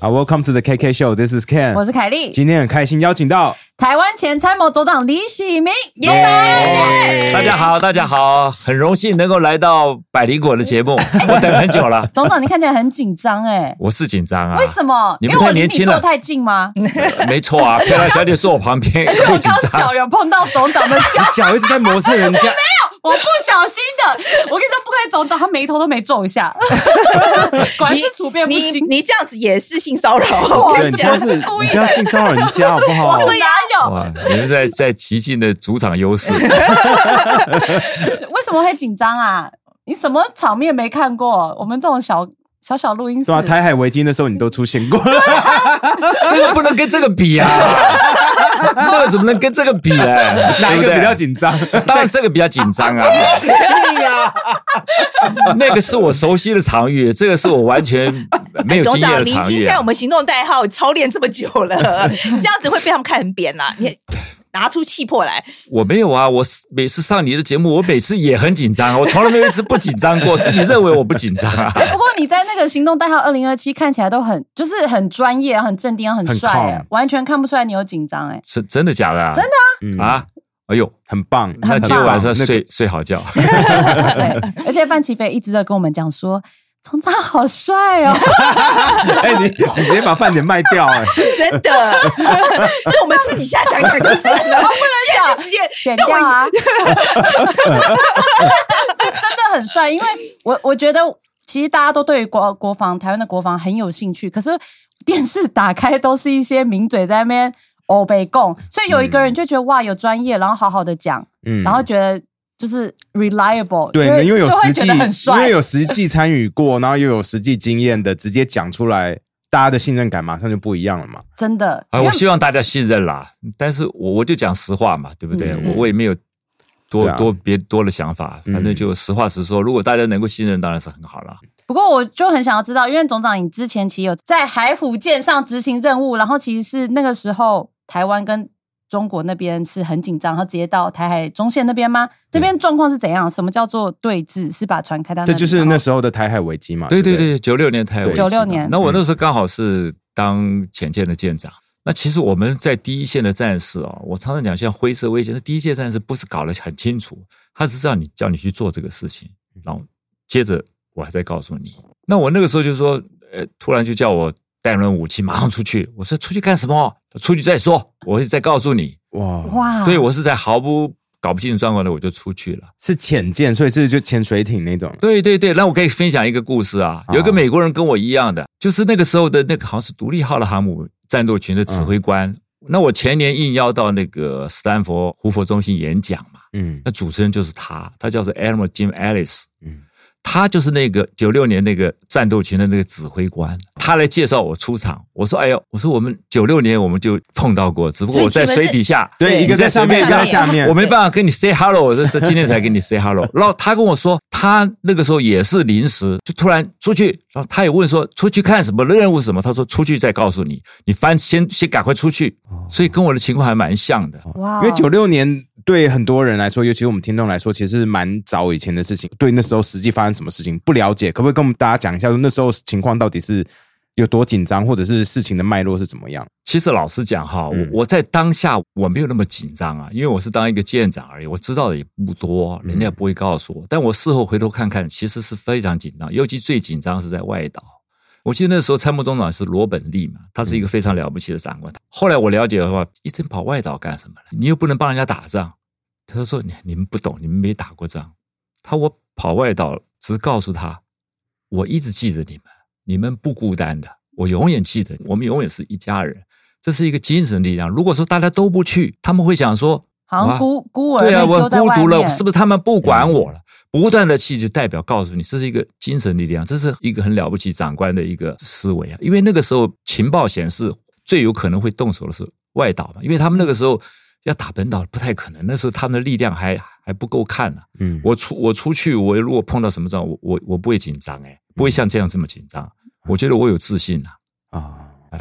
啊，Welcome to the KK Show. This is Ken. 我是凯莉，今天很开心邀请到台湾前参谋总长李喜明，耶！大家好，大家好，很荣幸能够来到百灵果的节目，我等很久了。总长，你看起来很紧张哎，我是紧张啊，为什么？你们因为我离太年轻了你坐太近吗？没错啊，漂亮小姐坐我旁边，而且我刚脚。有碰到总长的脚，脚一直在磨蹭人家，我不小心的。我跟你说，不可以总长，他眉头都没皱一下，果然是处变不惊。你这样子也是性骚扰，我跟，你这样子，我是故意不要性骚扰人家好不好？我哪有？哇，你们在在极尽的主场优势，为什么会紧张啊？你什么场面没看过？我们这种小小小录音室对啊，，台海危机的时候你都出现过，那个 不能跟这个比啊，那个怎么能跟这个比呢？哪一个比较紧张？当然这个比较紧张啊，那个是我熟悉的场域，这个是我完全没有经验总长，你已的场域啊经在我。们行动代号操练这么久了，这样子会被他们看很扁呐、你拿出气魄来，我没有啊，我每次上你的节目，我每次也很紧张啊，我从来没有一次不紧张过，是你认为我不紧张啊？不过你在那个行动代号二零二七看起来都很，就是很专业、很镇定、很很帅完全看不出来你有紧张哎。是真的假的、啊？真的嗯啊！哎呦，很棒。那今天晚上那个睡睡好觉。对，而且范奇飞一直在跟我们讲说，总长好帅哦。哎，你你直接把饭点卖掉哎，真的，就我们私底下讲讲就算了，不能讲。直接剪掉啊！这真的很帅，因为我我觉得其实大家都对于国国防台湾的国防很有兴趣，可是电视打开都是一些名嘴在那边欧北共，所以有一个人就觉得、哇有专业，然后好好的讲，嗯。然后觉得就是 reliable，对因为有实际，因为。有实际参与过，然后又有实际经验的，直接讲出来，大家的信任感马上就不一样了嘛。真的，啊，我希望大家信任啦，但是我我就讲实话嘛，对不对？嗯我我也没有多、啊多别多的想法，反正就实话实说。如果大家能够信任，当然是很好了。不过我就很想要知道，因为总长你之前其实有在海虎舰上执行任务，然后其实是那个时候台湾跟中国那边是很紧张，然后直接到台海中线那边吗？那边状况是怎样？什么叫做对峙？是把船开到那里这就是那时候的台海危机嘛。对不对对对，九六年台海危机。九六年那我那时候刚好是当潜舰的舰长。那其实我们在第一线的战士哦，我常常讲像灰色危险，那第一线战士不是搞得很清楚，他只是让你叫你去做这个事情，然后接着我还在告诉你。那我那个时候就说，呃，突然就叫我带轮武器马上出去。我说出去干什么？出去再说，我会再告诉你。哇，哇，所以我是在毫不搞不清楚状况的我就出去了。是潜舰，所以是就潜水艇那种。对对对，那我可以分享一个故事啊，有一个美国人跟我一样的，就是那个时候的那个好像是独立号的航母战斗群的指挥官。那我前年应邀到那个斯坦福胡佛中心演讲嘛，嗯那主持人就是他，他叫做 Admiral Jim Ellis，嗯他就是那个九六年那个战斗群的那个指挥官，他来介绍我出场。我说：“哎呦，我说我们九六年我们就碰到过，只不过我在水底下，对，一个在上面，一个在下面。我没办法跟你 say hello，我这这今天才跟你 say hello。然后他跟我说，他那个时候也是临时，就突然出去，然后他也问说出去看什么任务什么，他说出去再告诉你，你翻先先赶快出去。所以跟我的情况还蛮像的。哇，因为九六年对很多人来说，尤其是我们听众来说，其实是蛮早以前的事情。对那时候实际发生什么事情不了解，可不可以跟我们大家讲一下，说那时候情况到底是有多紧张，或者是事情的脉络是怎么样？其实老实讲哈，嗯我我在当下我没有那么紧张啊，因为我是当一个舰长而已，我知道的也不多，人家也不会告诉我。但我事后回头看看，其实是非常紧张，尤其最紧张是在外岛。我记得那时候参谋总长是罗本利嘛，他是一个非常了不起的长官。后来我了解的话，一直跑外岛干什么呢？你又不能帮人家打仗。他说你你们不懂，你们没打过仗。他我跑外岛只是告诉他，我一直记着你们，你们不孤单的，我永远记得，我们永远是一家人。这是一个精神力量。如果说大家都不去，他们会想说，好像孤孤儿对啊，我孤独了，是不是他们不管我了？不断的气就代表告诉你，这是一个精神力量，这是一个很了不起长官的一个思维啊。因为那个时候情报显示，最有可能会动手的是外岛嘛，因为他们那个时候要打本岛不太可能，那时候他们的力量还还不够看呢、嗯，我出我出去，我如果碰到什么仗，我我我不会紧张哎，不会像这样这么紧张。我觉得我有自信啊。啊，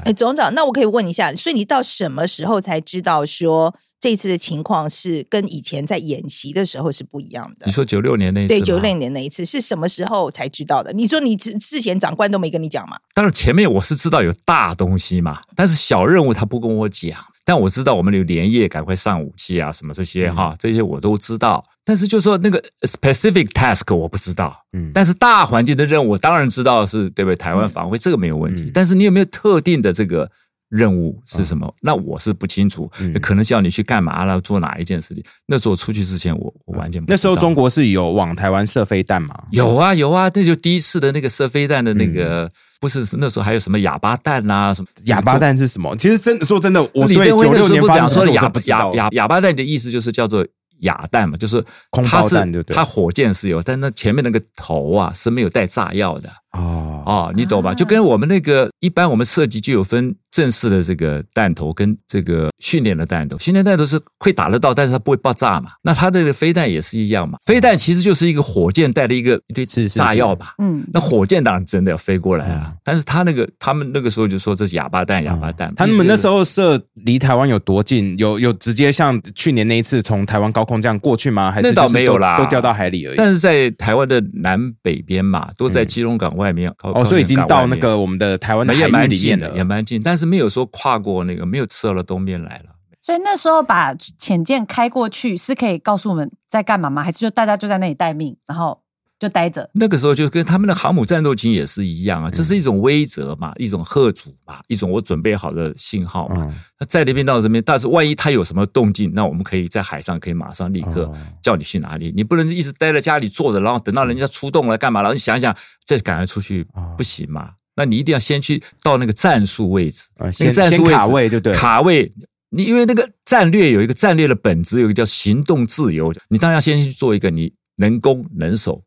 哎，总长，那我可以问一下，所以你到什么时候才知道说这次的情况是跟以前在演习的时候是不一样的你。说九六年那一次对，九六年那一次是什么时候才知道的？你说你之事前长官都没跟你讲吗？当然前面我是知道有大东西嘛，但是小任务他不跟我讲。但我知道我们有连夜赶快上武器啊，什么这些哈，这些我都知道。但是就说那个 specific task 我不知道，嗯但是大环境的任务我当然知道是对不对？台湾防卫这个没有问题，嗯但是你有没有特定的这个任务是什么？那我是不清楚，嗯可能叫你去干嘛了，做哪一件事情。那时候出去之前我我完全那时候中国是有往台湾射飞弹吗？有啊有啊，那就第一次的那个射飞弹的那个，嗯不是是那时候还有什么哑巴弹呐、什么哑巴。弹是什么？其实真的说真的，我李对九六那时候不讲说哑哑哑哑巴弹的意思就是叫做哑弹嘛，就是空它是它火箭是有，但那前面那个头啊是没有带炸药的哦，哦，你懂吧？啊就跟我们那个一般我们射击就有分正式的这个弹头跟这个训练的弹头，训练弹头是会打得到，但是它不会爆炸嘛。那它的飞弹也是一样嘛，飞弹其实就是一个火箭带了一个一堆炸药吧。嗯，那火箭当然真的要飞过来啊，嗯但是他那个他们那个时候就说这是哑巴弹，哑巴弹。他们那时候候射离台湾有多近？有有直接像去年那一次从台湾高空这样过去吗？还是没有啦都掉到海里而已。但是在台湾的南北边嘛，都在基隆港外面。靠哦，所以已经到那个我们的台湾的海也域里面蛮近的，也。蛮近，但是没有说跨过那个，没有射到东边来了。所以那时候把潜舰开过去是可以告诉我们在干嘛吗？还是就大家就在那里待命，然后就待着？那个时候就跟他们的航母战斗群也是一样啊，这是一种威慑嘛，一种贺阻嘛，一种我准备好的信号嘛。嗯那在那边到这边，但是万一他有什么动静，那我们可以在海上可以马上立刻哦叫你去哪里。你不能一直待在家里坐着，然后等到人家出动了干嘛然后？你想想，再赶快出去哦不行嘛？那你一定要先去到那个战术位置，那呃先个战术先卡位就对卡位。你因为那个战略有一个战略的本质，有一个叫行动自由，你当然要先去做一个你能攻能守，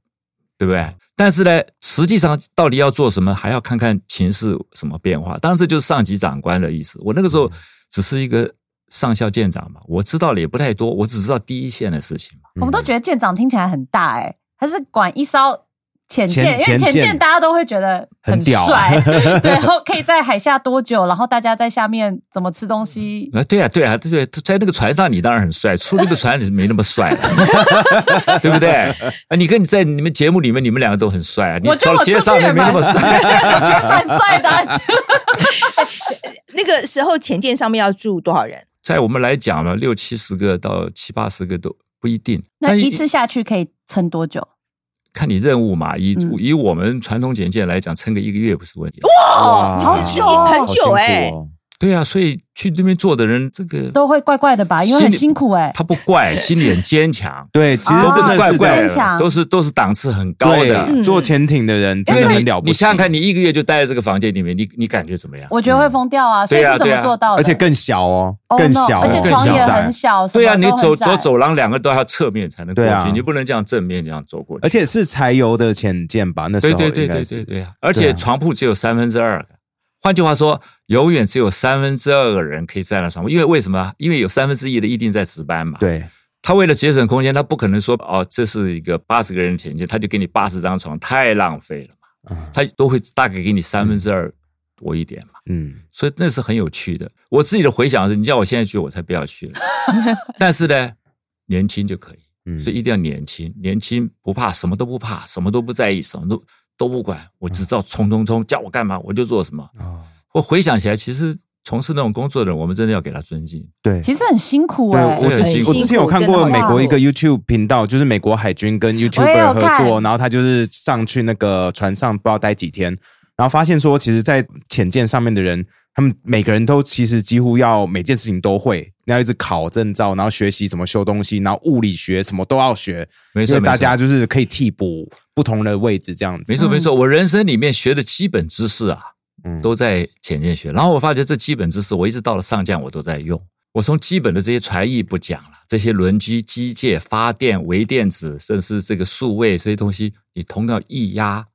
对不对？但是呢，实际上到底要做什么，还要看看情势什么变化。当然，这就是上级长官的意思。我那个时候只是一个上校舰长嘛，我知道的也不太多，我只知道第一线的事情嘛。我们都觉得舰长听起来很大哎、还是管一艘潜舰，因为潜潜舰舰大家都会觉得很屌帅，对，然后可以在海下多久，然后大家在下面怎么吃东西，啊，对啊，对啊，对，在那个船上你当然很帅，出那个船你没那么帅了，对不对？啊，你跟你在你们节目里面，你们两个都很帅啊，你到街上面没那么帅。我觉得 蛮帅的啊、那个时候潜舰上面要住多少人？在我们来讲呢，六七十个到七八十个都不一定。那一次下去可以撑多久？看你任务嘛，以、嗯。以我们传统简介来讲，撑个一个月不是问题。哇好久哦。很久哎、哦对啊，所以去那边做的人，这个都会怪怪的吧？因为很辛苦哎、他不怪，心里很坚强，对，其实这怪怪样坚强的，都是都是档次很高的。嗯对，做潜艇的人真的很了不起。你想想看，你一个月就待在这个房间里面，你你感觉怎么样？我觉得会疯掉啊！所以是怎么做到的？而且更小哦，Oh 更小哦，而且更床也小很小，对啊，你走走走廊，两个都要侧面才能过去，啊你不能这样正面这样走过去。而且是柴油的潜舰吧？那时候对对对应该是对对对啊！而且床铺只有三分之二个，换句话说，永远只有三分之二个人可以站在床铺，因为为什么？因为有三分之一的一定在值班嘛。，对他为了节省空间，他不可能说哦，这是一个八十个人的潜舰，他就给你八十张床，太浪费了嘛。嗯他都会大概给你三分之二多一点嘛。嗯，所以那是很有趣的。我自己的回想是，你叫我现在去，我才不要去了。但是呢，年轻就可以，嗯所以一定要年轻，年轻不怕，什么都不怕，什么都不在意，什么都都不管，我只知道冲冲冲，叫我干嘛我就做什么。哦我回想起来，其实从事那种工作的人，我们真的要给他尊敬。对。其实很辛苦对，哎、我之前我之前有看过美国一个 YouTube 频道，就是美国海军跟 YouTuber 合作，然后他就是上去那个船上不知道待几天，然后发现说，其实，在潜舰上面的人，他们每个人都其实几乎要每件事情都会，要一直考证照，然后学习怎么修东西，然后物理学什么都要学，没错，因为大家就是可以替补不同的位置这样子。没错没错，我人生里面学的基本知识啊，嗯都在潜舰学。然后我发觉这基本知识，我一直到了上将我都在用。我从基本的这些传艺不讲了，这些轮机、机械、发电、微电子，甚至这个数位这些东西，你通到液压、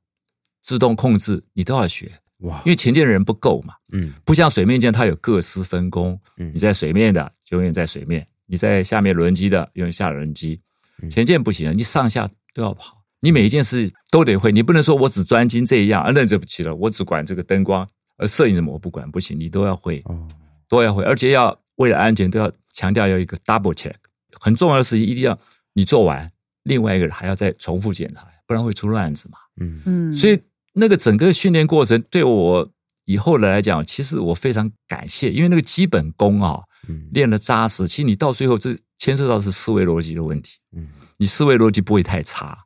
自动控制，你都要学。哇因，为前舰的人不够嘛，嗯不像水面舰，它有各司分工。嗯你在水面的永远在水面，你在下面轮机的永远下轮机。嗯潜舰不行，你上下都要跑，你每一件事都得会，你不能说我只专精这一样，啊，那对不起了，我只管这个灯光，而摄影什么我不管，不行，你都要会，哦，都要会，而且要为了安全都要强调要一个 double check，很重要的事情一定要你做完，另外一个人还要再重复检查，不然会出乱子嘛。嗯嗯，所以那个整个训练过程对我以后的来讲，其实我非常感谢，因为那个基本功啊嗯练得扎实，其实你到最后这牵涉到是思维逻辑的问题。嗯你思维逻辑不会太差。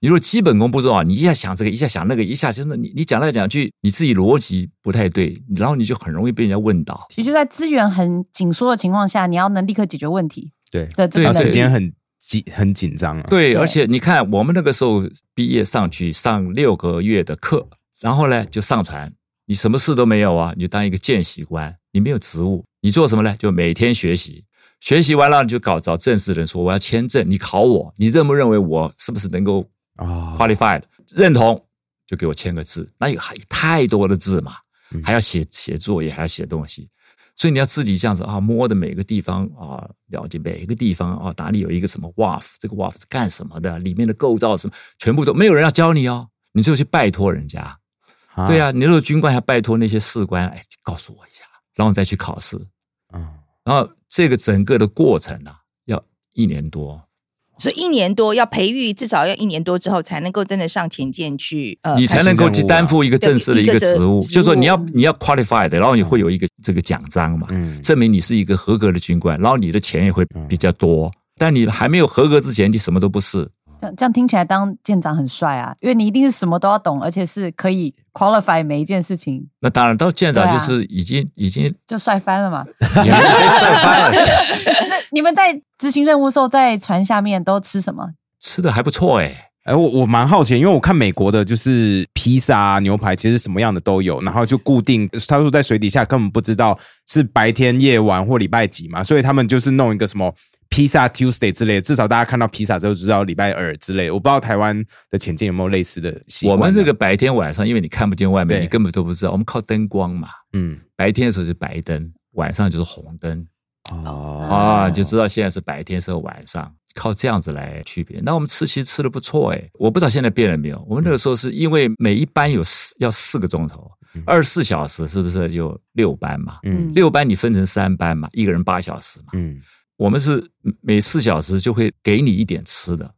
你如果基本功不重要，你一下想这个，一下想那个，一下真的你你讲来讲去，你自己逻辑不太对，然后你就很容易被人家问到。其实，在资源很紧缩的情况下，你要能立刻解决问题对，的这个然后能力。时间很紧很紧张啊。对，对而且你看，我们那个时候毕业上去上六个月的课，然后呢就上船，你什么事都没有啊，你就当一个见习官，你没有职务，你做什么呢？就每天学习，学习完了你就搞找正式人说我要签证，你考我，你认不认为我是不是能够啊，qualified 认同，就给我签个字。那有还太多的字嘛嗯，还要写写作业，还要写东西，所以你要自己这样子啊，摸的每个地方啊，了解每一个地方啊，哪里有一个什么 WAF，这个 WAF 是干什么的，里面的构造什么，全部都没有人要教你哦，你只有去拜托人家。对啊，啊，你如果军官还拜托那些士官，哎，告诉我一下，然后再去考试，嗯。然后这个整个的过程啊，要一年多。所以一年多要培育，至少要一年多之后才能够真的上前线去，呃，你才能够去担负一个正式的一个职务，就是说你要你要 qualified，然后你会有一个这个奖章嘛，嗯证明你是一个合格的军官，然后你的钱也会比较多。但你还没有合格之前，你什么都不是。这样这样听起来当舰长很帅啊，因为你一定是什么都要懂，而且是可以 qualify 每一件事情，那当然，到舰长就是已经、已经 就帅翻了嘛。也被帅翻了，那你们在执行任务的时候，在船下面都吃什么？吃的还不错哎、哎，我我蛮好奇，因为我看美国的就是披萨啊、牛排，其实什么样的都有，然后就固定，他说在水底下根本不知道是白天、夜晚或礼拜几嘛，所以他们就是弄一个什么披萨 Tuesday 之类的，至少大家看到披萨之后就知道礼拜二之类的。我不知道台湾的前进有没有类似的习惯啊。我们这个白天晚上，因为你看不见外面，你根本都不知道。我们靠灯光嘛，嗯白天的时候是白灯，晚上就是红灯哦啊，就知道现在是白天，是晚上，靠这样子来区别。那我们吃其实吃的不错哎，我不知道现在变了没有。我们那个时候是因为每一班有四要四个钟头，二十四小时是不是有六班嘛？嗯六班你分成三班嘛，一个人八小时嘛。嗯我们是每四小时就会给你一点吃的，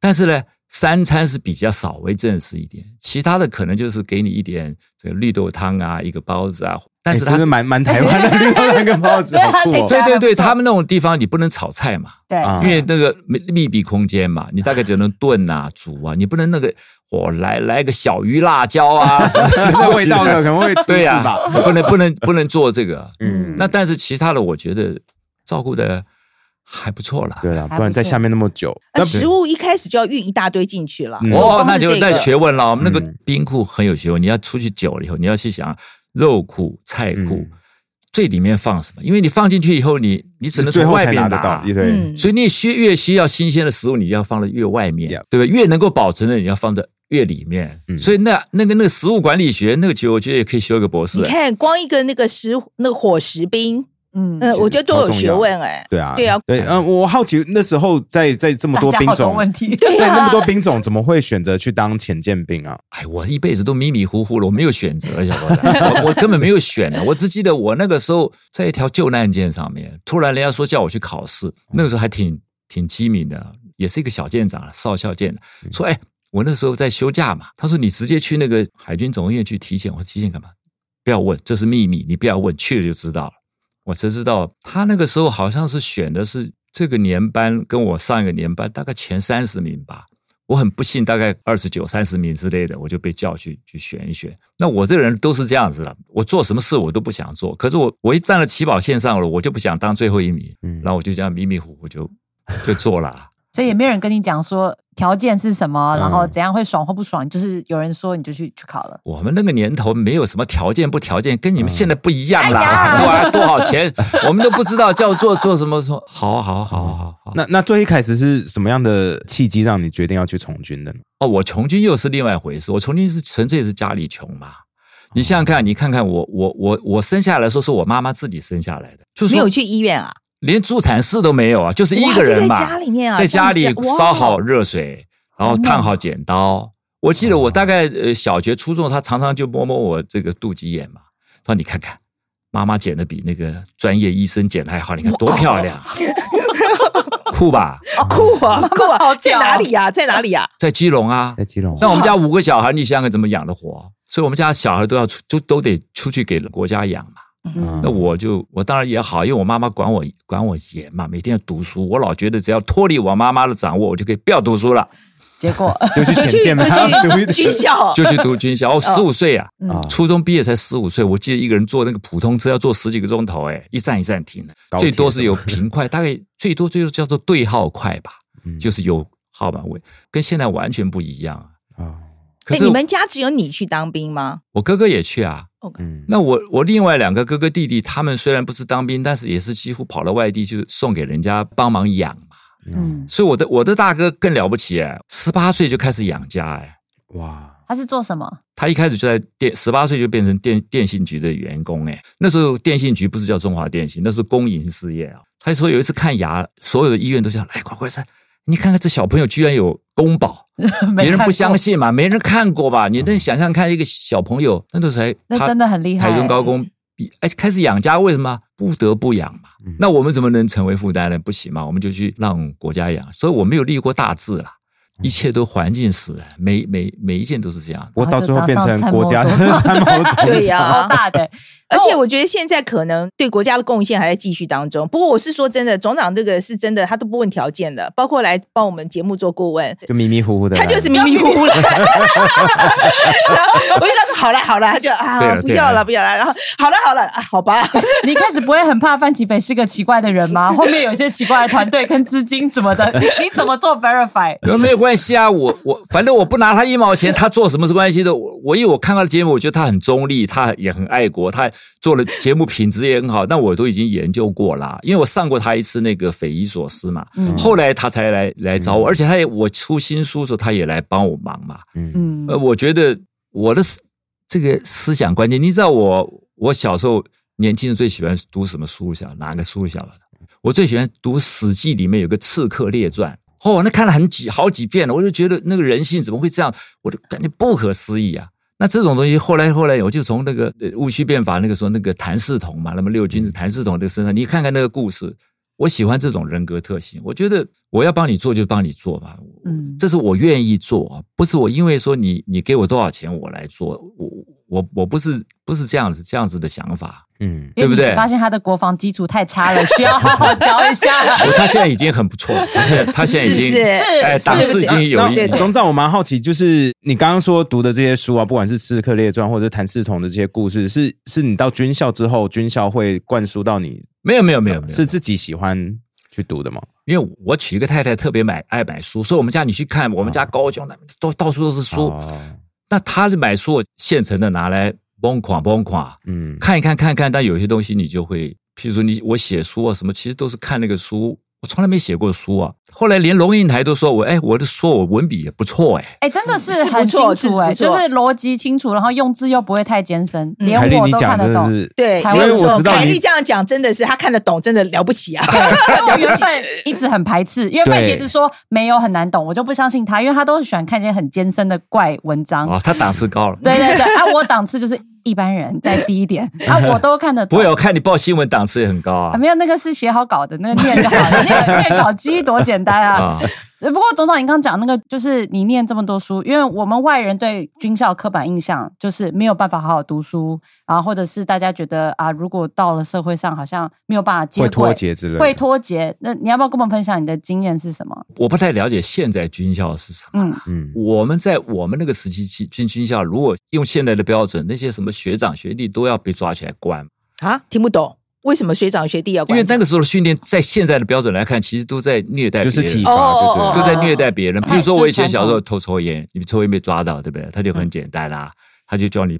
但是呢，三餐是比较少为正式一点，其他的可能就是给你一点这个绿豆汤啊，一个包子啊。但是它哎真的蛮蛮台湾的 绿豆汤跟包子，对啊好酷哦对对他们那种地方你不能炒菜嘛，对，啊因为那个密密闭空间嘛，你大概只能炖啊、煮啊，你不能那个哦来来个小鱼辣椒啊 什么的那味道可能会出对呀、事吧？不能不能不能做这个。嗯，那但是其他的，我觉得照顾的还不错啦。对了，不然在下面那么久，那食物一开始就要运一大堆进去了。嗯哦，那就那学问了。我们那个嗯冰库很有学问，你要出去久了以后，你要去想肉库、菜库嗯最里面放什么，因为你放进去以后，你你只能从外面拿得到，对，嗯所以你需越需要新鲜的食物，你要放在越外面对不对？越能够保存的，你要放在越里面。嗯所以那那个那个食物管理学，那个其实我觉得也可以修一个博士你。看，光一个那个食那个伙食兵，嗯，呃，我觉得都有学问哎。对啊，对啊对，嗯，我好奇那时候在在这么多多兵种，问题，对在那么啊多兵种，怎么会选择去当潜舰兵啊？哎，我一辈子都迷迷糊糊了，我没有选择，小伙子，我我根本没有选的。我只记得我那个时候在一条救难舰上面，突然人家说叫我去考试，那个时候还挺挺机敏的，也是一个小舰长，少校舰，说哎，我那时候在休假嘛，他说你直接去那个海军总医院去体检，我说体检干嘛？不要问，这是秘密，你不要问，去了就知道了。我才知道他那个时候好像是选的是这个年班跟我上一个年班大概前三十名吧。我很不幸，大概二十九、三十名之类的，我就被叫去去选一选。那我这个人都是这样子的，我做什么事我都不想做，可是我我一站在起跑线上了，我就不想当最后一名，嗯然后我就这样迷迷糊糊就就做了。所以也没有人跟你讲说条件是什么，嗯然后怎样会爽或不爽，就是有人说你就去去考了。我们那个年头没有什么条件不条件，跟你们现在不一样哎啦，呀多少多少钱我们都不知道叫做做什么。说好好好好好，那那最一开始是什么样的契机让你决定要去从军的呢？哦，我从军又是另外一回事。我从军是纯粹是家里穷嘛。你想想看，你看看我我我我生下来的时候是我妈妈自己生下来的，就是说没有去医院啊？连助产士都没有啊，就是一个人嘛，在家里面啊在家里烧好热水，然后烫好剪刀。我记得哦我大概呃小学、初中，他常常就摸摸我这个肚脐眼嘛，他说你看看妈妈剪的比那个专业医生剪的还好，你看多漂亮，酷吧？酷啊酷啊！在哪里呀？在哪里呀？在基隆啊，在基隆，那我们家五个小孩，你想想看怎么养得活？所以我们家小孩都要出，就都得出去给国家养嘛。嗯。那我就我当然也好，因为我妈妈管我管我严嘛，每天要读书。我老觉得只要脱离我妈妈的掌握，我就可以不要读书了，结果。就去 就去浅见嘛，就去就军校，就去读军校。哦，十五岁啊，啊。初中毕业才十五岁，我记得一个人坐那个普通车要坐十几个钟头，哎，一站一站停的，最多是有平快，大概最多最多叫做对号快吧，嗯。就是有号码位，跟现在完全不一样啊。可是你们家只有你去当兵吗？我哥哥也去啊，嗯，那我我另外两个哥哥弟弟，他们虽然不是当兵，但是也是几乎跑到外地去送给人家帮忙养嘛。嗯，所以我的我的大哥更了不起哎，十八岁就开始养家哎。哇，他是做什么？他一开始就在电，十八岁就变成电电信局的员工哎。那时候电信局不是叫中华电信，那是公营事业啊。他说有一次看牙，所有的医院都讲，来快快来，你看看这小朋友居然有公保，别人不相，信嘛，没人看过吧？你能想象看一个小朋友，那都才他那真的很厉害。台中高工比，哎，开始养家，为什么不得不养嘛？嗯那我们怎么能成为负担呢？不行嘛，我们就去让国家养。所以我没有立过大志啦，一切都环境使然，每每每一件都是这样。我到最后变成国家的 对呀长，超大的。而且我觉得现在可能对国家的贡献还在继续当中。不过我是说真的，总长这个是真的，他都不问条件的，包括来帮我们节目做顾问，就迷迷糊糊的，他就是迷迷糊糊的。然 后我就跟他说好了好了，他就啊不要了不要了，然后好了好了啊好吧，你一开始不会很怕范奇斐是个奇怪的人吗？后面有一些奇怪的团队跟资金什么的，你怎么做 verify？呃没有关系啊，我我反正我不拿他一毛钱，他做什么是关系的。我我因为我看他的节目，我觉得他很中立，他也很爱国，他做了节目品质也很好。但我都已经研究过啦，因为我上过他一次那个匪夷所思嘛，嗯后来他才来来找我，而且他也我出新书的时候，他也来帮我忙嘛。嗯我觉得我的思这个思想观念，你知道我我小时候年轻人最喜欢读什么书想哪个书晓得？我最喜欢读《史记》里面有个《刺客列传》。哦，那看了很几好几遍了，我就觉得那个人性怎么会这样？我就感觉不可思议啊！那这种东西，后来后来我就从那个呃戊戌变法那个时候那个谭嗣同嘛，那么六君子谭嗣同这个身上，你看看那个故事，我喜欢这种人格特性。我觉得我要帮你做就帮你做嘛，嗯，这是我愿意做啊，不是我因为说你你给我多少钱我来做，我我我不是不是这样子这样子的想法。嗯，对不对发现他的国防基础太差了，需要好好教一下。不他现在已经很不错，他现在他现在已经是不是哎是档次已经有那一点总长，我蛮好奇，就是你刚刚说读的这些书啊，不管是《刺客列传》或者是谭嗣同的这些故事，是是你到军校之后，军校会灌输到你，没有没有没有是自己喜欢去读的吗？因为我娶一个太太特别买爱买书，所以我们家你去看我们家高雄那边都到处都是书。哦那他是买书，我现成的拿来崩垮崩垮嗯，看一看看一看，但有些东西你就会，譬如说你我写书啊什么，其实都是看那个书，我从来没写过书啊。后来连龙应台都说我，哎，我的说我文笔也不错哎。哎，真的是很清楚哎，是就是逻辑清楚，然后用字又不会太艰深，嗯连，我都看得懂。对，台因为我知道凯莉这样讲真的是他看得懂，真的了不起啊！因为我原本一直很排斥，因为范杰对子说没有很难懂，我就不相信他，因为他都是喜欢看一些很艰深的怪文章。哦，他档次高了。对对对，啊，我档次就是一般人再低一点，啊，我都看得懂。不会，我看你报新闻档次也很高啊啊，。没有那个是写好稿的，那个念就好了，念念稿机多简单啊！啊，不过总长，你刚刚讲那个，就是你念这么多书，因为我们外人对军校刻板印象就是没有办法好好读书，然后或者是大家觉得啊，如果到了社会上好像没有办法接会，脱节之类的，会脱节。那你要不要跟我们分享你的经验是什么？我不太了解现在军校是什么。嗯，嗯，我们在我们那个时期进军军校，如果用现在的标准，那些什么学长学弟都要被抓起来关，啊，听不懂为什么学长学弟要因？为那个时候的训练，在现在的标准来看，其实都在虐待，就是体罚，哦就对都在虐待别人。比如说，我以前小时候哎偷抽烟，你抽烟被抓到，对不对？他就很简单啦，他就叫你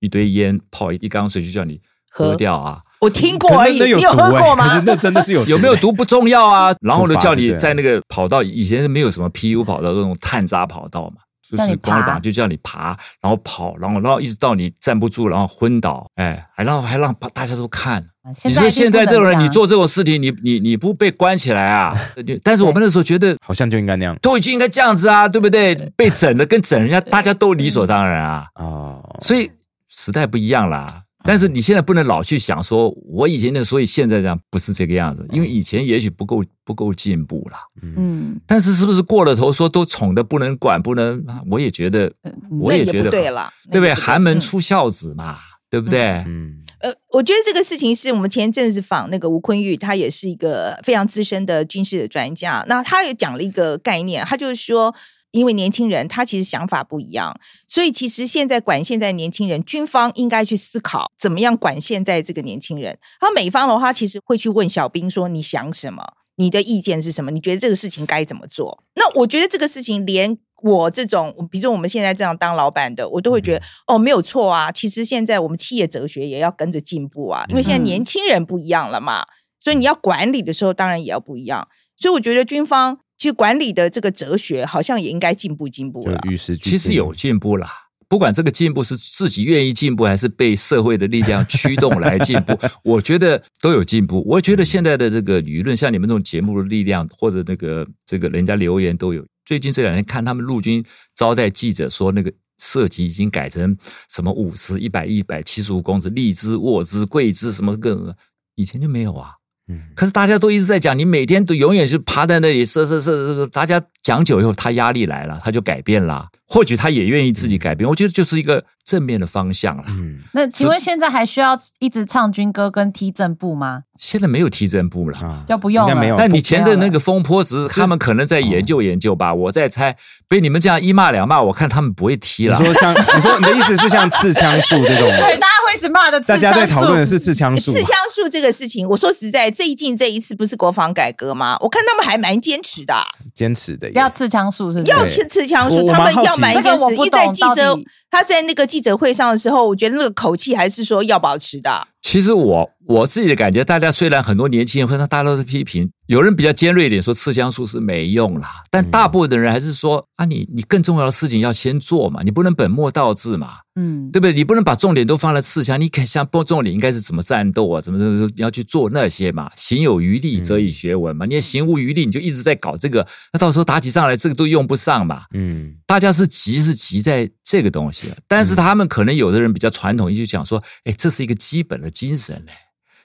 一堆烟泡一缸水，就叫你喝喝掉啊。我听过而已，你有喝过吗欸可是？那真的是有有没有毒不重要啊，然后呢，叫你在那个跑道，以前是没有什么 PU 跑道，那种碳渣跑道嘛，就是光着膀就叫你爬，然后跑，然后然后一直到你站不住，然后昏倒，哎，还让还让大家都看。你说现在这种人，你做这种事情，你你你不被关起来啊？但是我们那时候觉得好像就应该那样都已经应该这样子啊，对不对？被整的跟整人家大家都理所当然啊，哦，所以时代不一样啦。但是你现在不能老去想说，我以前的，所以现在这样不是这个样子，因为以前也许不够不够进步啦。嗯，但是是不是过了头说都宠的不能管不能？我也觉得，我也觉得不对了，对不对？寒门出孝子嘛，对不对？嗯，呃，我觉得这个事情是我们前一阵子访那个吴坤玉，他也是一个非常资深的军事的专家。那他也讲了一个概念，他就是说，因为年轻人他其实想法不一样，所以其实现在管现在年轻人，军方应该去思考怎么样管现在这个年轻人。他美方的话，其实会去问小兵说：“你想什么？你的意见是什么？你觉得这个事情该怎么做？”那我觉得这个事情连。我这种，比如说我们现在这样当老板的，我都会觉得、哦，没有错啊。其实现在我们企业哲学也要跟着进步啊，因为现在嗯年轻人不一样了嘛，所以你要管理的时候，当然也要不一样。所以我觉得军方去管理的这个哲学，好像也应该进步进步就了。与时。其实有进步啦。不管这个进步是自己愿意进步，还是被社会的力量驱动来进步，我觉得都有进步。我觉得现在的这个舆论，像你们这种节目的力量，或者那个这个人家留言都有。最近这两天看他们陆军招待记者说，那个射击已经改成什么五十、一百、一百七十五公尺，立姿、卧姿、跪姿，什么各种，以前就没有啊。嗯可是大家都一直在讲，你每天都永远是趴在那里射射射射射，大家讲久以后，他压力来了，他就改变了。或许他也愿意自己改变，我觉得就是一个正面的方向啦。嗯，那请问现在还需要一直唱军歌跟踢正步吗？现在没有踢正步了。啊就不用了没有。但你前阵那个风波，只是他们可能在研究研究吧，我在猜。被你们这样一骂两骂，我看他们不会踢了。你说像你说你的意思是像刺枪术这种，对，大家会一直骂的。大家在讨论的是刺枪术 刺，枪术这个事情，我说实在，最近这一次不是国防改革吗？我看他们还蛮坚持的啊、坚持的要刺枪术，是？要刺刺枪我术，他们要蛮坚持。这个我不因为在懂记者到底他在那个记者会上的时候，我觉得那个口气还是说要保持的。其实我我自己的感觉，大家虽然很多年轻人或者大家都是批评，有人比较尖锐一点说刺香术是没用啦，但大部分的人还是说啊，你你更重要的事情要先做嘛，你不能本末倒置嘛，嗯，对不对？你不能把重点都放在刺香，你肯像不重点应该是怎么战斗啊，怎么怎么怎么你要去做那些嘛，行有余力则以学文嘛，你也行无余力，你就一直在搞这个，那到时候打起仗来这个都用不上嘛。嗯。大家是急是急在这个东西，但是他们可能有的人比较传统，就讲说，哎，这是一个基本的精神嘞。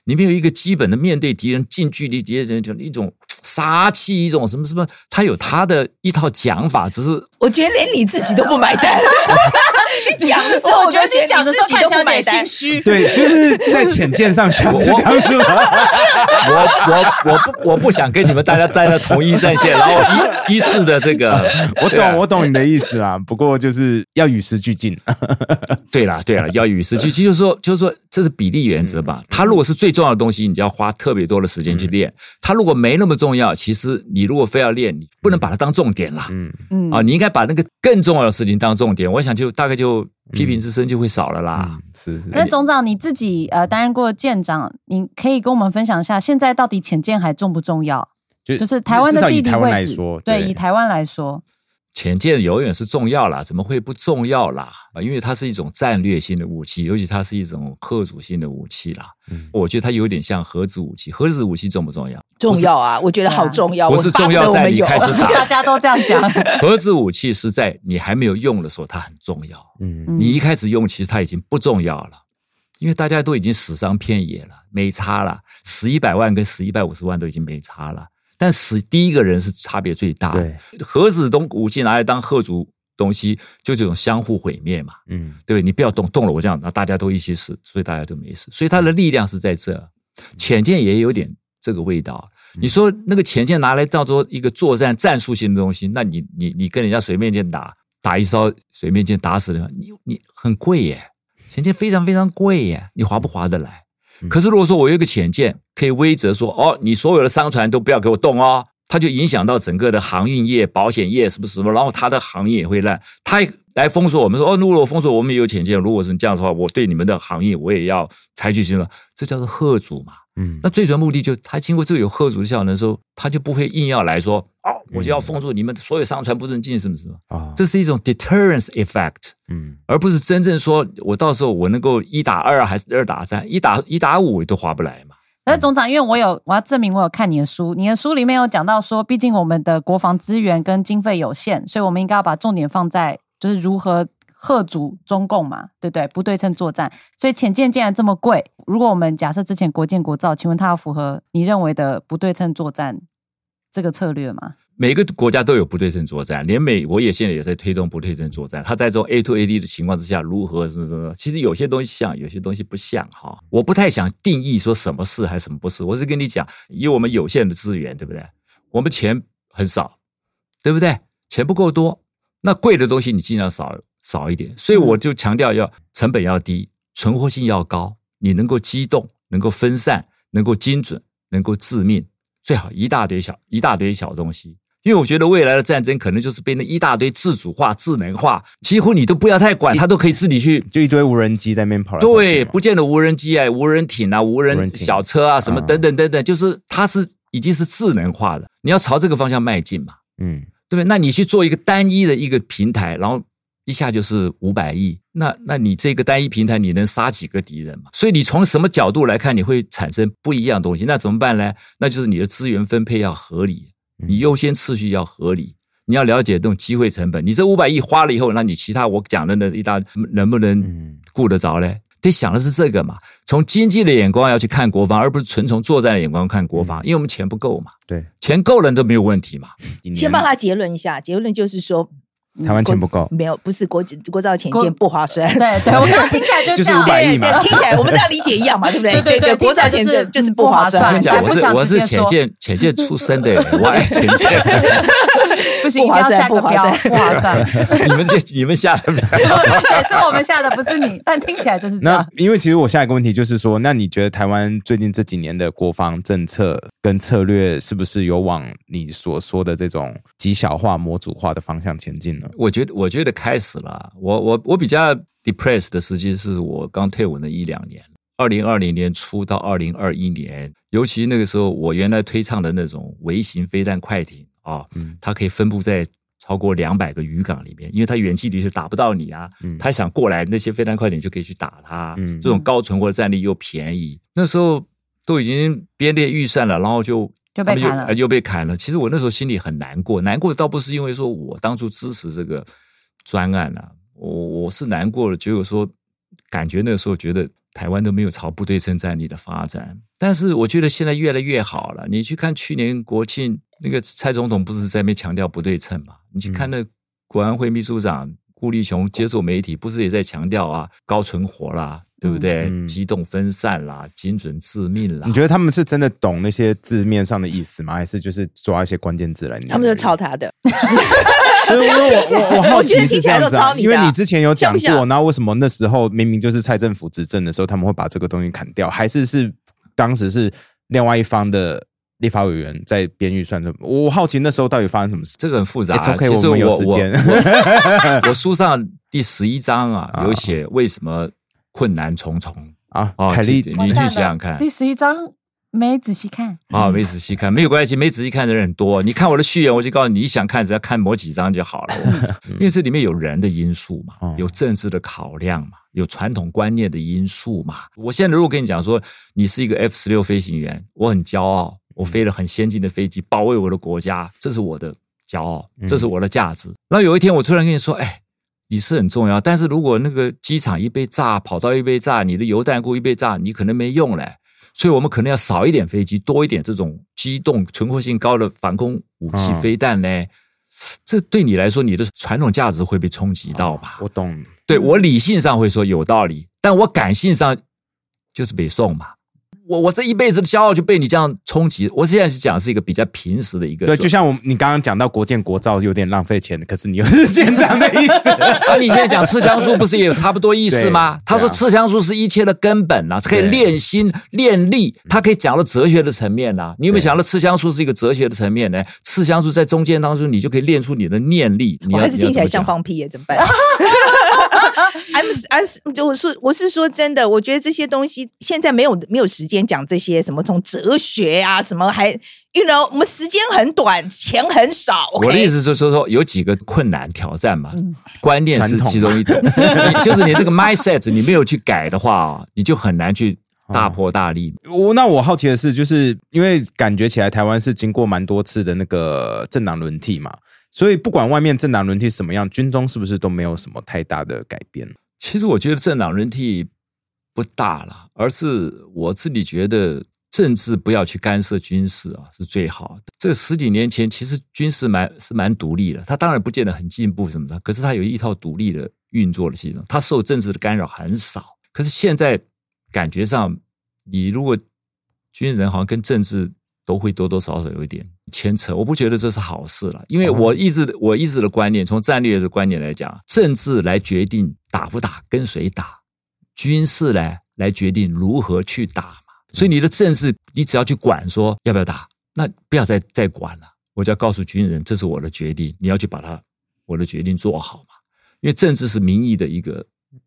你没有一个基本的面对敌人近距离敌人就一种杀气，一种什么什么，他有他的一套讲法，只是我觉得连你自己都不买单。你讲的时候，我觉得就你讲的时候自己都看起来有点不买。虚。对，就是在浅见上下刺枪术。我我我不我不想跟你们大家站在同一战线，然后一一式的这个，我懂，我懂你的意思啦。不过就是要与时俱进。对啦，对啦，要与时俱进，就是说，就是说，这是比例原则吧。它如果是最重要的东西，你就要花特别多的时间去练；它如果没那么重要，其实你如果非要练，你不能把它当重点啦。嗯，嗯啊，你应该把那个更重要的事情当重点。我想就大概就批评之声就会少了啦。嗯是是。那总长你自己呃担任过舰长，你可以跟我们分享一下，现在到底潜舰还重不重要？就就是台湾的地理位置，对，以台湾来说，潜舰永远是重要啦，怎么会不重要啦？啊，因为它是一种战略性的武器，尤其它是一种核主性的武器啦。嗯我觉得它有点像核子武器。核子武器重不重要？重要啊，我觉得好重要。不是重要在你开始打大家都这样讲。核子武器是在你还没有用的时候，它很重要。嗯嗯你一开始用，其实它已经不重要了，因为大家都已经死伤遍野了，没差了，死一百万跟死一百五十万都已经没差了。但死第一个人是差别最大的。对，核子东武器拿来当核族东西，就这种相互毁灭嘛，嗯对不对？你不要动，动了我这样，那大家都一起死，所以大家都没死。所以它的力量是在这。浅见也有点这个味道。你说那个潜舰拿来当做一个作战战术性的东西，那你你你跟人家水面舰打，打一艘水面舰打死人，你你很贵耶，潜舰非常非常贵耶，你划不划得来？可是如果说我有一个潜舰，可以威责说，哦，你所有的商船都不要给我动哦，它就影响到整个的航运业、保险业是不是什么？然后它的行业也会烂，它来封锁我们说，哦，如果我封锁我们也有潜舰，如果是这样的话，我对你们的行业我也要采取行动，这叫做贺主嘛。嗯那最主要目的就他经过这个有贺主的效能的时候，他就不会硬要来说，哦，我就要封住你们所有商船不准进，什么什么。啊，这是一种 deterrence effect，嗯而不是真正说我到时候我能够一打二还是二打三，一打一打五都划不来嘛。但是总长，因为我有我要证明我有看你的书，你的书里面有讲到说，毕竟我们的国防资源跟经费有限，所以我们应该要把重点放在就是如何贺阻中共嘛，对不对？不对称作战，所以潜舰既然这么贵，如果我们假设之前国建国造，请问它要符合你认为的不对称作战这个策略吗？每个国家都有不对称作战，连美国也现在也在推动不对称作战。它在这种 A to A D 的情况之下，如何什么什么？其实有些东西像，有些东西不像哈。我不太想定义说什么是还是什么不是，我是跟你讲，以我们有限的资源，对不对？我们钱很少，对不对？钱不够多，那贵的东西你尽量少少一点。所以我就强调要成本要低，存活性要高，你能够机动，能够分散，能够精准，能够致命，最好一大堆小一大堆小东西。因为我觉得未来的战争可能就是被那一大堆自主化、智能化，几乎你都不要太管，它都可以自己去。就一堆无人机在那边跑来对，不见得无人机啊、无人艇啊、无人小车啊，什么嗯等等等等，就是它是已经是智能化了，你要朝这个方向迈进嘛，嗯，对不对？那你去做一个单一的一个平台，然后一下就是五百亿，那那你这个单一平台你能杀几个敌人嘛？所以你从什么角度来看，你会产生不一样的东西，那怎么办呢？那就是你的资源分配要合理，你优先次序要合理。你要了解这种机会成本，你这五百亿花了以后，那你其他我讲的那一大能不能嗯顾得着嘞？得想的是这个嘛，从经济的眼光要去看国防，而不是纯从作战的眼光看国防，因为我们钱不够嘛，对，钱够了都没有问题嘛。先帮他结论一下，结论就是说，台湾钱不够，没有，不是国国造钱见不划算。对对，我刚刚听起来就就是这样。500亿嘛对，听起来我们大家理解一样嘛，对不对？对对对国造前听起来就是就是不划算我跟你讲，我是我是浅见浅见出身的，我爱浅见。不行，一定要不划算下个标，不划算不划算。你们这你们下的标，对，是我们下的，不是你，但听起来就是这那样。因为其实我下一个问题就是说，那你觉得台湾最近这几年的国防政策跟策略是不是有往你所说的这种极小化、模组化的方向前进呢？我觉得我觉得开始了。我我我比较 depressed 的时期是我刚退伍那一两年，二零二零年初到二零二一年，尤其那个时候，我原来推倡的那种微型飞弹快艇啊，嗯它可以分布在超过两百个渔港里面，因为它远距离是打不到你啊，嗯他想过来，那些飞弹快艇就可以去打它，嗯这种高存活的战力又便宜，那时候都已经编列预算了，然后就。就被砍了呃就被砍了。其实我那时候心里很难过，难过倒不是因为说我当初支持这个专案啊，我我是难过了，结果说感觉那个时候觉得台湾都没有朝不对称战力的发展，但是我觉得现在越来越好了。你去看去年国庆那个蔡总统不是在那边强调不对称嘛？你去看那国安会秘书长顾立雄接受媒体，不是也在强调啊高存活啦，对不对？嗯机动分散啦，精准致命啦。你觉得他们是真的懂那些字面上的意思吗？还是就是抓一些关键字来念？他们就抄他的，因为我 我我好奇我觉得是这样子、因为你之前有讲过，像不像然后为什么那时候明明就是蔡政府执政的时候，他们会把这个东西砍掉？还是是当时是另外一方的立法委员在编预算的？我好奇那时候到底发生什么事？这个很复杂、其实我们有我时间我 我书上第十一章啊，啊有写为什么困难重重啊，哦。凯莉你你去想想看第十一章没仔细看，啊，没仔细看没有关系，没仔细看的人很多。你看我的序言，我就告诉你，你想看只要看某几章就好了。因为这里面有人的因素嘛哦，有政治的考量嘛，有传统观念的因素嘛。我现在如果跟你讲说，你是一个 F 十六飞行员，我很骄傲，我飞了很先进的飞机，保卫我的国家，这是我的骄傲，这是我的价值。然后有一天我突然跟你说，哎。你是很重要，但是如果那个机场一被炸，跑道一被炸，你的油弹库一被炸，你可能没用嘞。所以我们可能要少一点飞机，多一点这种机动、存活性高的防空武器、嗯飞弹呢。这对你来说，你的传统价值会被冲击到吧？我懂，对我理性上会说有道理，但我感性上就是北宋嘛。我我这一辈子的骄傲就被你这样冲击。我现在是讲是一个比较平时的一个对，就像我你刚刚讲到国建国造有点浪费钱，可是你又是 舰长的意思。啊，你现在讲刺枪术不是也有差不多意思吗？他说对啊刺枪术是一切的根本呐、啊，可以对练心练力，他可以讲到哲学的层面呐、你有没有想到刺枪术是一个哲学的层面呢？刺枪术在中间当中，你就可以练出你的念力。你还是听起来像。放屁耶，怎么办 ？I'm I'm 就我是我是说真的，我觉得这些东西现在没有没有时间讲这些什么从哲学啊什么还，you know，我们时间很短，钱很少。我的意思是说说有几个困难挑战嘛，观念是传统其中一种。你 就是你这个 mindset 你没有去改的话，你就很难去大破大立。我那我好奇的是，就是因为感觉起来台湾是经过蛮多次的那个政党轮替嘛，所以不管外面政党轮替什么样，军中是不是都没有什么太大的改变？其实我觉得政党轮替不大了，而是我自己觉得政治不要去干涉军事啊，是最好的。这十几年前，其实军事蛮是蛮独立的，它当然不见得很进步什么的，可是它有一套独立的运作的系统，它受政治的干扰很少。可是现在感觉上，你如果军人好像跟政治都会多多少少有一点牵扯，我不觉得这是好事了。因为我一直我一直的观念，从战略的观点来讲，政治来决定打不打，跟谁打；军事呢来决定如何去打嘛。所以你的政治，你只要去管说要不要打，那不要再再管了。我就要告诉军人，这是我的决定，你要去把它我的决定做好嘛。因为政治是民意的一个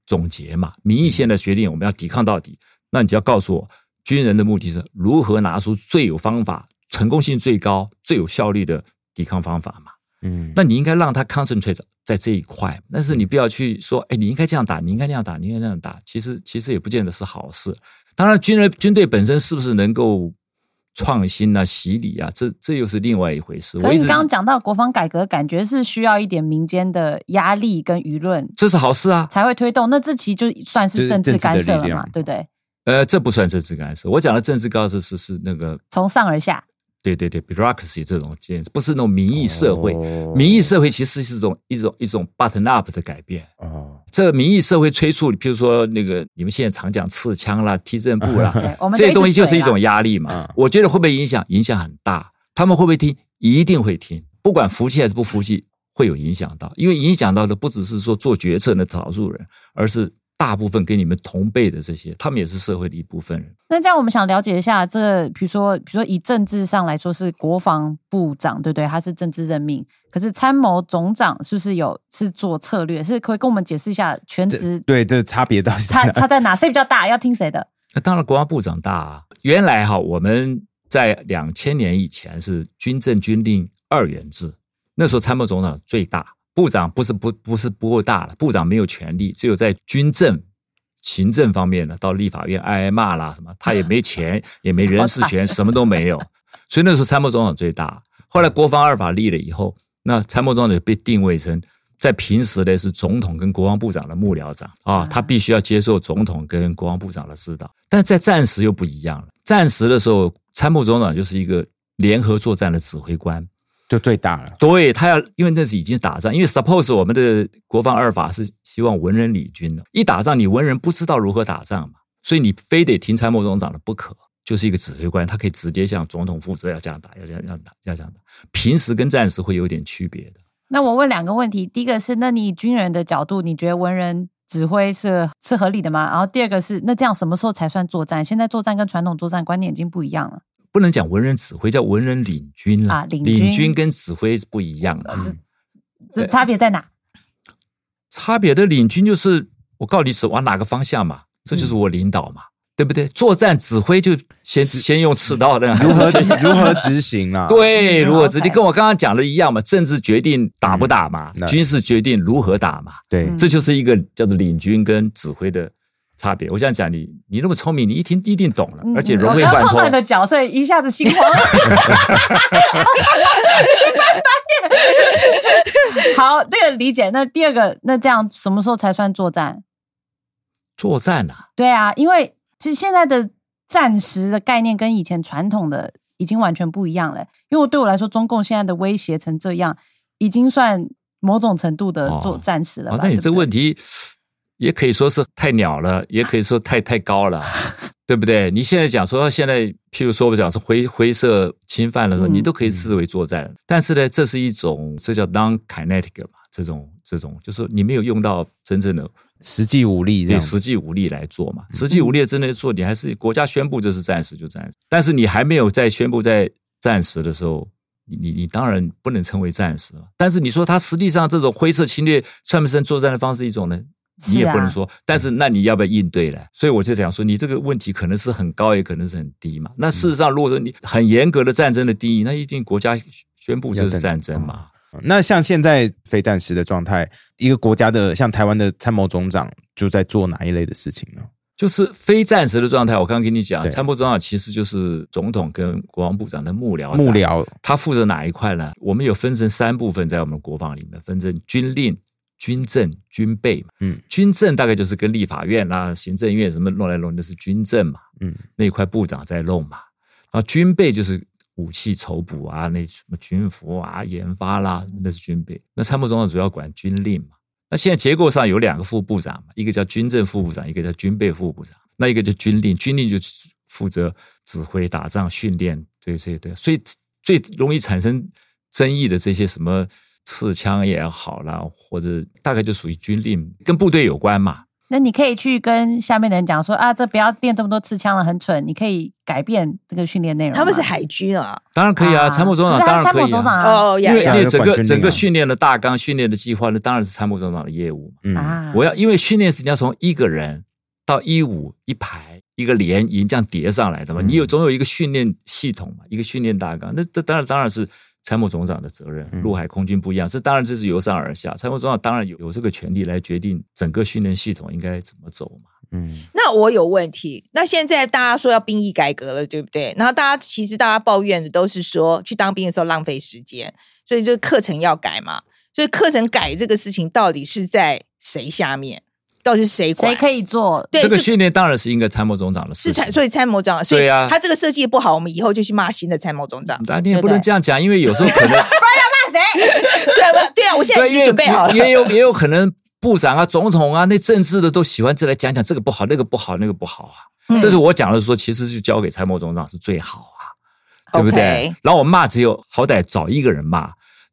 总结嘛，民意现在决定我们要抵抗到底，那你就要告诉我。军人的目的是如何拿出最有方法、成功性最高、最有效率的抵抗方法嘛？嗯，那你应该让他 concentrate 在这一块，但是你不要去说，哎，你应该这样打，你应该那样打，你应该那样打。其实，其实也不见得是好事。当然，军人军队本身是不是能够创新啊、洗礼啊，这这又是另外一回事。可是你刚刚讲到国防改革，感觉是需要一点民间的压力跟舆论，这是好事啊，才会推动。那这其实就算是政治干涉了嘛，对不对？呃，这不算政治干涉。我讲的政治干涉是是那个从上而下。对对对，bureaucracy 这种建不是那种民意社会。民意社会其实是一种一种一种 button up 的改变。哦，这个民意社会催促，比如说那个你们现在常讲刺枪啦、踢正步啦，这些东西就是一种压力嘛。我觉得会不会影响？影响很大。他们会不会听？一定会听。不管服气还是不服气，会有影响到。因为影响到的不只是说做决策的少数人，而是。大部分跟你们同辈的这些，他们也是社会的一部分人。那这样，我们想了解一下，这个比如说，比如说以政治上来说，是国防部长，对不对？他是政治任命，可是参谋总长是不是有是做策略？是可以跟我们解释一下全职？对，这差别到差差在哪？谁比较大？要听谁的？那当然，国防部长大。啊。原来哈，我们在两千年以前是军政军令二元制，那时候参谋总长最大。部长不是不不是不够大了，部长没有权利，只有在军政、行政方面呢，到立法院挨挨骂啦什么，他也没 钱，也没人事权，什么都没有。所以那时候参谋总长最大。后来国防二法立了以后，那参谋总长就被定位成在平时呢是总统跟国防部长的幕僚长啊，他必须要接受总统跟国防部长的指导。但在战时又不一样了，战时的时候，参谋总长就是一个联合作战的指挥官。就最大了，对他要，因为那是已经打仗，因为 suppose 我们的国防二法是希望文人理军的，一打仗你文人不知道如何打仗嘛，所以你非得听参谋总长的不可，就是一个指挥官，他可以直接向总统负责，要这样打，要这样要打，要这样打。平时跟战时会有点区别的。那我问两个问题，第一个是，那你以军人的角度，你觉得文人指挥是是合理的吗？然后第二个是，那这样什么时候才算作战？现在作战跟传统作战观念已经不一样了。不能讲文人指挥，叫文人领军了。啊，领军跟指挥是不一样的。这差别在哪？差别的领军就是我告诉你是往哪个方向嘛，这就是我领导嘛，对不对？作战指挥就先先用刺刀的，如何如何执行啊？对，如何执行跟我刚刚讲的一样嘛？政治决定打不打嘛，军事决定如何打嘛。对，这就是一个叫做领军跟指挥的。差别，我想讲你，你那么聪明，你一听一定懂了，而且融会贯通。我的角色一下子心慌。好，这个理解。那第二个，那这样什么时候才算作战？作战啊？对啊，因为其实现在的战时的概念跟以前传统的已经完全不一样了。因为对我来说，中共现在的威胁成这样，已经算某种程度的作战时了。那你这个问题。也可以说是太鸟了，也可以说太太高了，对不对？你现在讲说现在，譬如说我讲是灰灰色侵犯的时候你都可以视为作战。但是呢，这是一种这叫 non-kinetic 嘛，这种这种就是你没有用到真正的实际武力，对实际武力来做嘛。实际武力真的做，你还是国家宣布这是战时就战时，但是你还没有在宣布在战时的时候，你你你当然不能称为战时了。但是你说他实际上这种灰色侵略算不算作战的方式一种呢？你也不能说，但是那你要不要应对呢？所以我就讲说，你这个问题可能是很高，也可能是很低嘛。那事实上，如果说你很严格的战争的定义，那一定国家宣布就是战争嘛。那像现在非战时的状态，一个国家的像台湾的参谋总长就在做哪一类的事情呢？就是非战时的状态。我刚刚跟你讲，对参谋总长其实就是总统跟国防部长的幕僚。幕僚他负责哪一块呢？我们有分成三部分，在我们国防里面分成军令、军政、军备嘛。嗯，军政大概就是跟立法院啦、行政院什么弄来弄，那是军政嘛。嗯，那一块部长在弄嘛。然后军备就是武器筹补啊，那什么军服啊、研发啦，那是军备。那参谋总长主要管军令嘛。那现在结构上有两个副部长嘛，一个叫军政副部长，一个叫军备副部长。那一个叫军令，军令就负责指挥打仗、训练这些的。所以最容易产生争议的这些什么刺枪也好啦，或者大概就属于军令，跟部队有关嘛。那你可以去跟下面的人讲说啊，这不要练这么多刺枪了，很蠢。你可以改变这个训练内容。他们是海军啊，当然可以啊，参谋总长当然可以、参谋总长哦因为因为整个整个训练的大纲、训练的计划，那当然是参谋总长的业务嘛。嗯，啊，我要因为训练是你要从一个人到一五一排一个连营这样叠上来的嘛，嗯你有总有一个训练系统嘛，一个训练大纲，那这当然当然是参谋总长的责任嗯。陆海空军不一样，这当然这是由上而下，参谋总长当然有有这个权利来决定整个训练系统应该怎么走嘛。嗯，那我有问题。那现在大家说要兵役改革了，对不对？然后大家其实大家抱怨的都是说去当兵的时候浪费时间，所以就课程要改嘛。所以课程改这个事情到底是在谁下面？到底是谁管？谁可以做？对这个训练当然是应该参谋总长的事是参，。所以参谋长，所以对啊他这个设计不好，我们以后就去骂新的参谋总长。但你也不能这样讲，因为有时候可能 不然要骂谁？对啊，对啊，我现在已经准备好了。也也有也有可能部长啊、总统啊，那政治的都喜欢这来讲讲这个不好、那个不好、那个不好啊。嗯这是我讲的说，其实就交给参谋总长是最好啊，对不对然后我骂只有好歹找一个人骂，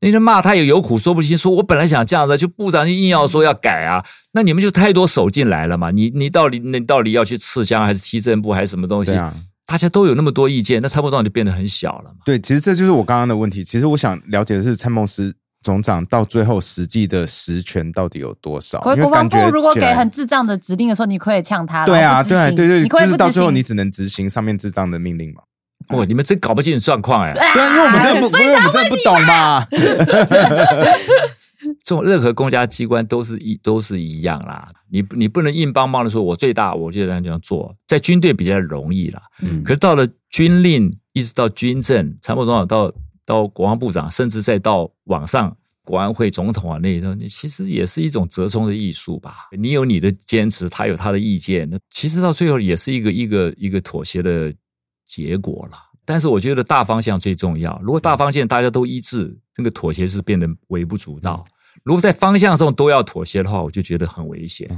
那人骂他也有苦说不清，说我本来想这样的，就部长就硬要说要改啊，那你们就太多手进来了嘛。你你到底你到底要去刺枪还是踢正步还是什么东西？对啊。大家都有那么多意见，那参谋长就变得很小了嘛。对，其实这就是我刚刚的问题。其实我想了解的是参谋司总长到最后实际的实权到底有多少？国国防因为感觉部如果给很智障的指令的时候，你可以呛他。对啊，对啊对对，你可以就是到最后你只能执行上面智障的命令嘛。哦，你们真搞不清楚状况哎。对啊，因为我们真的不，因为我们真的不懂嘛。这种任何公家机关都是一都是一样啦，你你不能硬邦邦的说我最大，我就这样这样做，在军队比较容易啦。嗯可是到了军令，一直到军政，参谋总长到到国防部长，甚至再到往上国安会总统啊那一种，你其实也是一种折冲的艺术吧。你有你的坚持，他有他的意见，那其实到最后也是一个一个一个妥协的结果啦。但是我觉得大方向最重要。如果大方向大家都一致，这个妥协是变得微不足道。如果在方向上都要妥协的话，我就觉得很危险。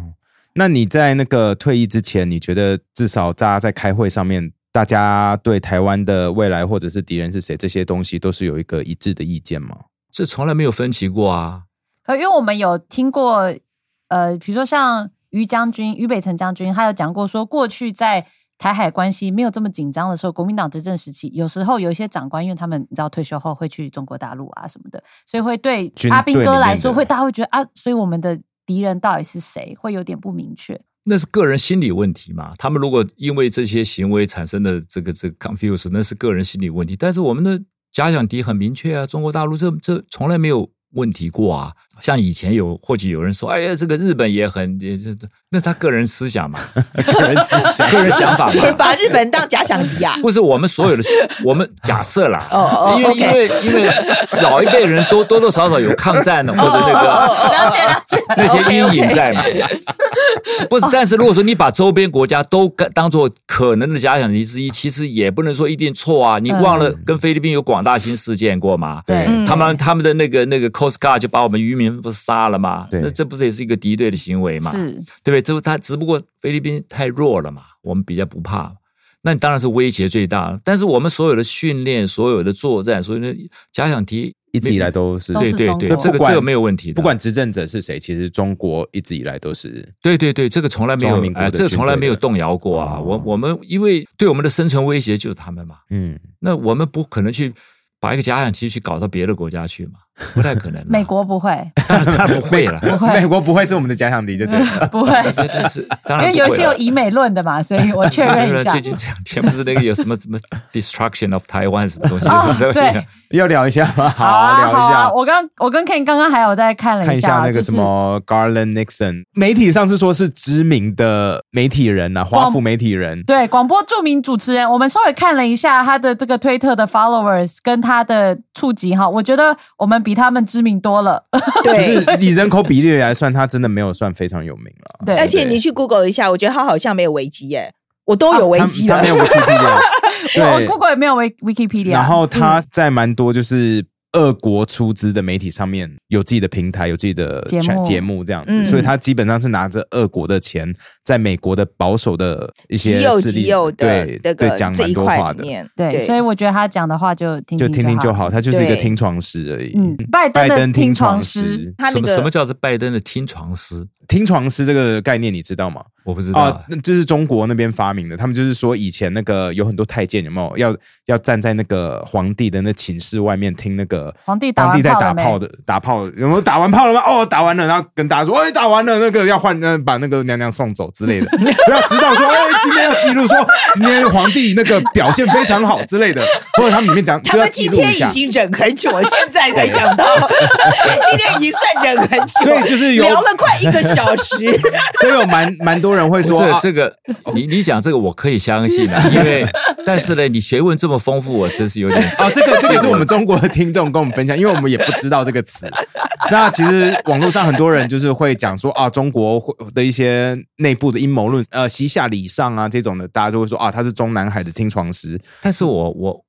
那你在那个退役之前，你觉得至少大家在开会上面，大家对台湾的未来或者是敌人是谁这些东西，都是有一个一致的意见吗？这从来没有分歧过啊。可因为我们有听过，呃，比如说像于将军、于北辰将军，他有讲过说，过去在台海关系没有这么紧张的时候，国民党执政时期，有时候有一些长官，因为他们你知道退休后会去中国大陆啊什么的，所以会对阿兵哥来说，的会大家会觉得啊，所以我们的敌人到底是谁，会有点不明确。那是个人心理问题嘛？他们如果因为这些行为产生的这个这个 confuse，那是个人心理问题。但是我们的假想敌很明确啊，中国大陆这这从来没有问题过啊。像以前有或许有人说，哎呀，这个日本也很，也这那他个人思想嘛，个人思想，个人想法嘛。把日本当假想敌啊？不是我们所有的，我们假设啦，哦哦因为因为因为老一辈人多多多少少有抗战的或者那个了解了解，那些阴影在嘛。不是，但是如果说你把周边国家都当当做可能的假想敌之一，其实也不能说一定错啊。你忘了跟菲律宾有广大新事件过吗？对嗯他们他们的那个那个 Coast Guard 就把我们渔民不是杀了吗？对那这不是也是一个敌对的行为嘛？是对不对？这他只不过菲律宾太弱了嘛，我们比较不怕。那你当然是威胁最大，但是我们所有的训练、所有的作战、所有的假想敌，一直以来都是对对对，这个这个没有问题的。不管执政者是谁，其实中国一直以来都是对对对，这个从来没有哎，这个从来没有动摇过啊。哦我我们因为对我们的生存威胁就是他们嘛，嗯那我们不可能去把一个假想敌去搞到别的国家去嘛。不太可能。美国不会，当然当然不会了，不会美国不会是我们的假想敌，就对了。不会，这真是当因为然不会了。有些有以美论的嘛，所以我确认一下最。近这两天不是那个有什么什么 destruction of Taiwan 什么东西？对要聊一下吗？好啊，聊一下。好啊！我刚我跟 Ken 刚刚还有在看了看一下那个什么 Garland Nixon，媒体上是说是知名的媒体人呐、啊，华府媒体人。对广播著名主持人，我们稍微看了一下他的这个推特的 followers 跟他的触及哈，我觉得我们比他们知名多了。就 对。是以人口比例来算，他真的没有算非常有名了。对而且你去 Google 一下，我觉得他好像没有危机耶，我都有危机了他他没。有 Wikipedia，我对。Google 也没有 Wik- Wikipedia，然后他嗯在蛮多就是俄国出资的媒体上面有自己的平台，有自己的节目节目这样子，嗯所以他基本上是拿着俄国的钱，在美国的保守的一些势力对这个对讲蛮这一块多话的，对，所以我觉得他讲的话就听就听听就好。他就是一个听床师而已。嗯，拜登的听床床师，什么什么叫做拜登的听床师？听床师这个概念你知道吗？我不知道啊，那就是中国那边发明的。他们就是说，以前那个有很多太监有没有要要站在那个皇帝的那寝室外面听那个皇帝打皇帝在打炮的打炮有没有打完炮了吗？哦，打完了，然后跟大家说，哎，打完了，那个要换，呃，把那个娘娘送走之类的，不要知道说，哎，今天要记录说今天皇帝那个表现非常好之类的，或者他们里面讲他们今天已。经忍很久了，现在才讲到，今天已经算忍很久，所以就是有聊了快一个小时。所以有蛮蛮多人会说，啊是这个，你你讲这个我可以相信啊，因为但是呢，你学问这么丰富，我真是有点啊，这个这个是我们中国的听众跟我们分享，因为我们也不知道这个词。那其实网络上很多人就是会讲说啊，中国会的一些内部的阴谋论，呃，西夏礼上啊这种的，大家就会说啊，他是中南海的听床师。但是我我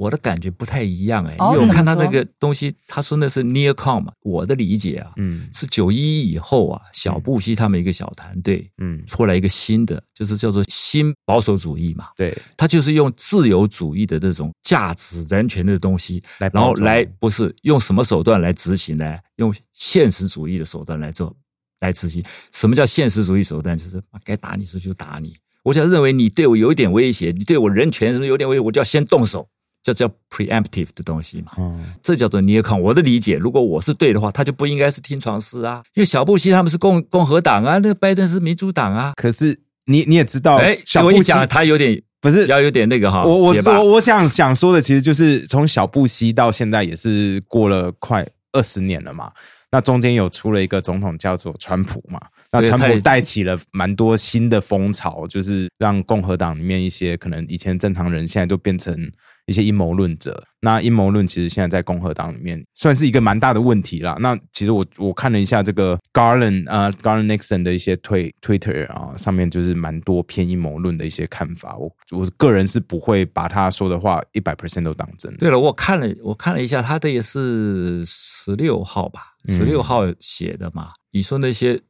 我的感觉不太一样哎、哦因为我看他那个东西，他说那是 near com 嘛，我的理解啊，嗯是九一一以后啊，小布希他们一个小团队嗯，出来一个新的，就是叫做新保守主义嘛，对，他就是用自由主义的这种价值、人权的东西，来然后来不是用什么手段来执行呢？用现实主义的手段来做来执行。什么叫现实主义手段？就是啊该打你时候就打你。我只要认为你对我有一点威胁，你对我人权什么有点威胁，我就要先动手，这叫 preemptive 的东西嘛。嗯，这叫做 near con。我的理解，如果我是对的话，他就不应该是听床师啊，因为小布希他们是共共和党啊，那个拜登是民主党啊。可是你你也知道，哎，小布希讲他有点不是要有点那个哈，我我我我想想说的，其实就是从小布希到现在也是过了快二十年了嘛。那中间有出了一个总统叫做川普嘛，那川普带起了蛮多新的风潮，就是让共和党里面一些可能以前正常人现在都变成一些阴谋论者。那阴谋论其实现在在共和党里面算是一个蛮大的问题啦。那其实我我看了一下这个 Garland 呃 Garland Nixon 的一些推 Twitter 啊，上面就是蛮多偏阴谋论的一些看法。我我个人是不会把他说的话一百 percent 都当真的。对了，我看了，我看了一下，他的也是十六号吧，嗯十六号写的嘛。你说那些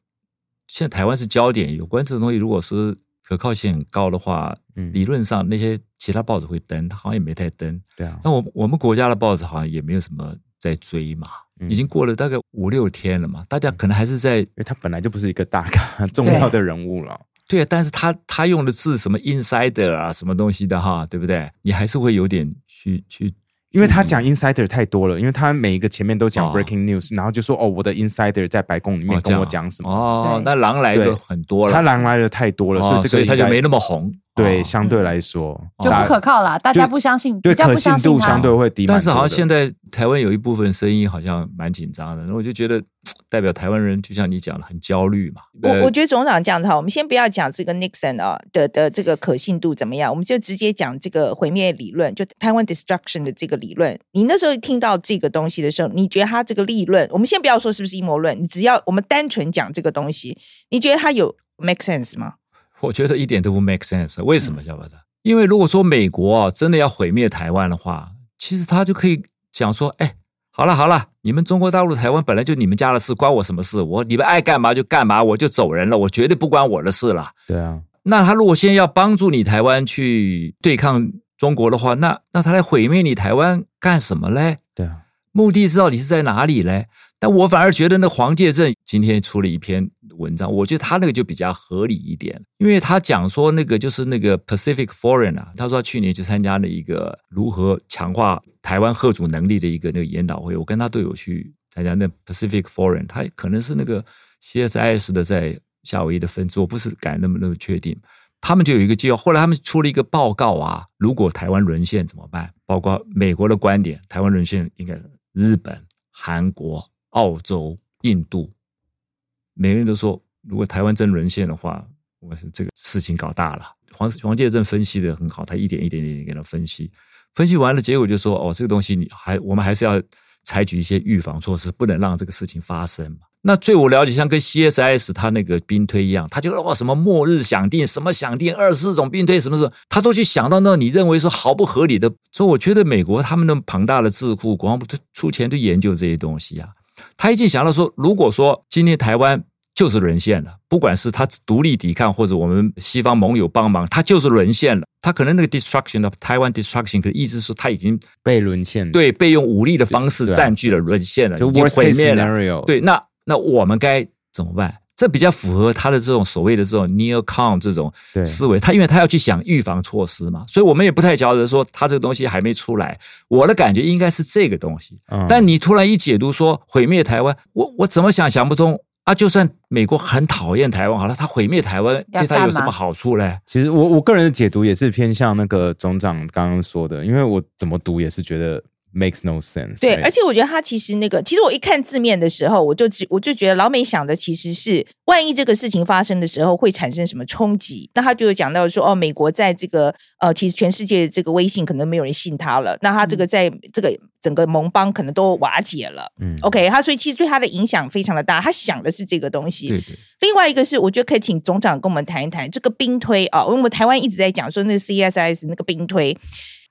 现在台湾是焦点，有关这种东西，如果是可靠性很高的话，嗯理论上那些其他报纸会登，他好像也没太登。对啊，那我我们国家的报纸好像也没有什么在追嘛，嗯已经过了大概五六天了嘛，大家可能还是在因为他本来就不是一个大咖重要的人物了。对啊，但是他他用的字什么 insider 啊，什么东西的哈，对不对？你还是会有点去去。因为他讲 insider 太多了，因为他每一个前面都讲哦。breaking news，、然后就说哦，我的 insider 在白宫里面跟我讲什么，哦对，那狼来的很多了，他狼来的太多了，哦所以这个他就没那么红。对，哦相对来说就不可靠啦，大家不相信，对可信度相对会低。但是好像现在台湾有一部分声音好像蛮紧张的，然后我就觉得代表台湾人就像你讲的很焦虑嘛。呃我我觉得总长这样子哈，我们先不要讲这个 Nixon 啊的的这个可信度怎么样，我们就直接讲这个毁灭理论，就台湾 destruction 的这个理论。你那时候听到这个东西的时候，你觉得它这个立论，我们先不要说是不是阴谋论，你只要我们单纯讲这个东西，你觉得它有 make sense 吗？我觉得一点都不 make sense。为什么晓不得？因为如果说美国啊真的要毁灭台湾的话，其实他就可以讲说，哎，好了好了，你们中国大陆台湾本来就你们家的事，关我什么事？我你们爱干嘛就干嘛，我就走人了，我绝对不关我的事了。对啊，那他如果现在要帮助你台湾去对抗中国的话，那那他来毁灭你台湾干什么嘞？对啊，目的是到底是在哪里嘞？但我反而觉得那黄介正今天出了一篇文章，我觉得他那个就比较合理一点，因为他讲说那个就是那个 Pacific Forum 啊，他说去年去参加了一个如何强化台湾贺主能力的一个那个研讨会，我跟他都有去参加那 Pacific Forum，他可能是那个 CSIS 的在夏威夷的分支，我不是敢那么那么确定。他们就有一个计划，后来他们出了一个报告啊，如果台湾沦陷怎么办？包括美国的观点，台湾沦陷应该日本、韩国、澳洲、印度，每个人都说，如果台湾真沦陷的话，我是这个事情搞大了。黄黄介正分析的很好，他一点一点点给他分析，分析完了，结果就说，哦，这个东西你还我们还是要采取一些预防措施，不能让这个事情发生嘛。那最我了解，像跟 CSIS 他那个兵推一样，他就哦什么末日想定，什么想定二十四种兵推，什么什么，他都去想到那你认为说毫不合理的。所以我觉得美国他们那么庞大的智库，国防部都出钱去研究这些东西啊。他已经想到说，如果说今天台湾就是沦陷了，不管是他独立抵抗，或者我们西方盟友帮忙，他就是沦陷了。他可能那个 destruction of Taiwan destruction，可意思说他已经被沦陷，对，被用武力的方式占据了，沦陷了，就已经毁灭了。对，那那我们该怎么办？这比较符合他的这种所谓的这种 near con 这种思维。他因为他要去想预防措施嘛，所以我们也不太觉得说他这个东西还没出来。我的感觉应该是这个东西。嗯但你突然一解读说毁灭台湾，我我怎么想想不通啊！就算美国很讨厌台湾好了，他毁灭台湾对他有什么好处嘞？其实我我个人的解读也是偏向那个总长刚刚说的，因为我怎么读也是觉得 makes no sense。对，而且我觉得他其实那个，其实我一看字面的时候，我就只我就觉得老美想的其实是，万一这个事情发生的时候会产生什么冲击。那他就有讲到说，哦，美国在这个呃，其实全世界这个微信可能没有人信他了，那他这个在这个整个盟邦可能都瓦解了。嗯 OK，他所以其实对他的影响非常的大，他想的是这个东西。对对，另外一个是，我觉得可以请总长跟我们谈一谈这个兵推啊，因为我们台湾一直在讲说那个 CSIS 那个兵推，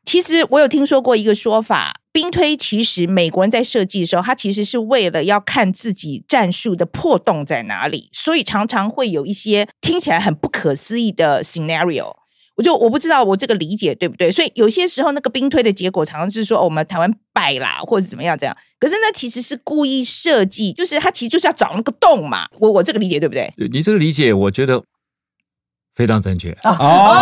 其实我有听说过一个说法，兵推其实美国人在设计的时候，他其实是为了要看自己战术的破洞在哪里，所以常常会有一些听起来很不可思议的 scenario。我就我不知道我这个理解对不对，所以有些时候那个兵推的结果常常是说、哦我们台湾败啦，或者怎么样这样。可是呢，其实是故意设计，就是他其实就是要找那个洞嘛。我我这个理解对不对？你这个理解，我觉得非常正确。哦，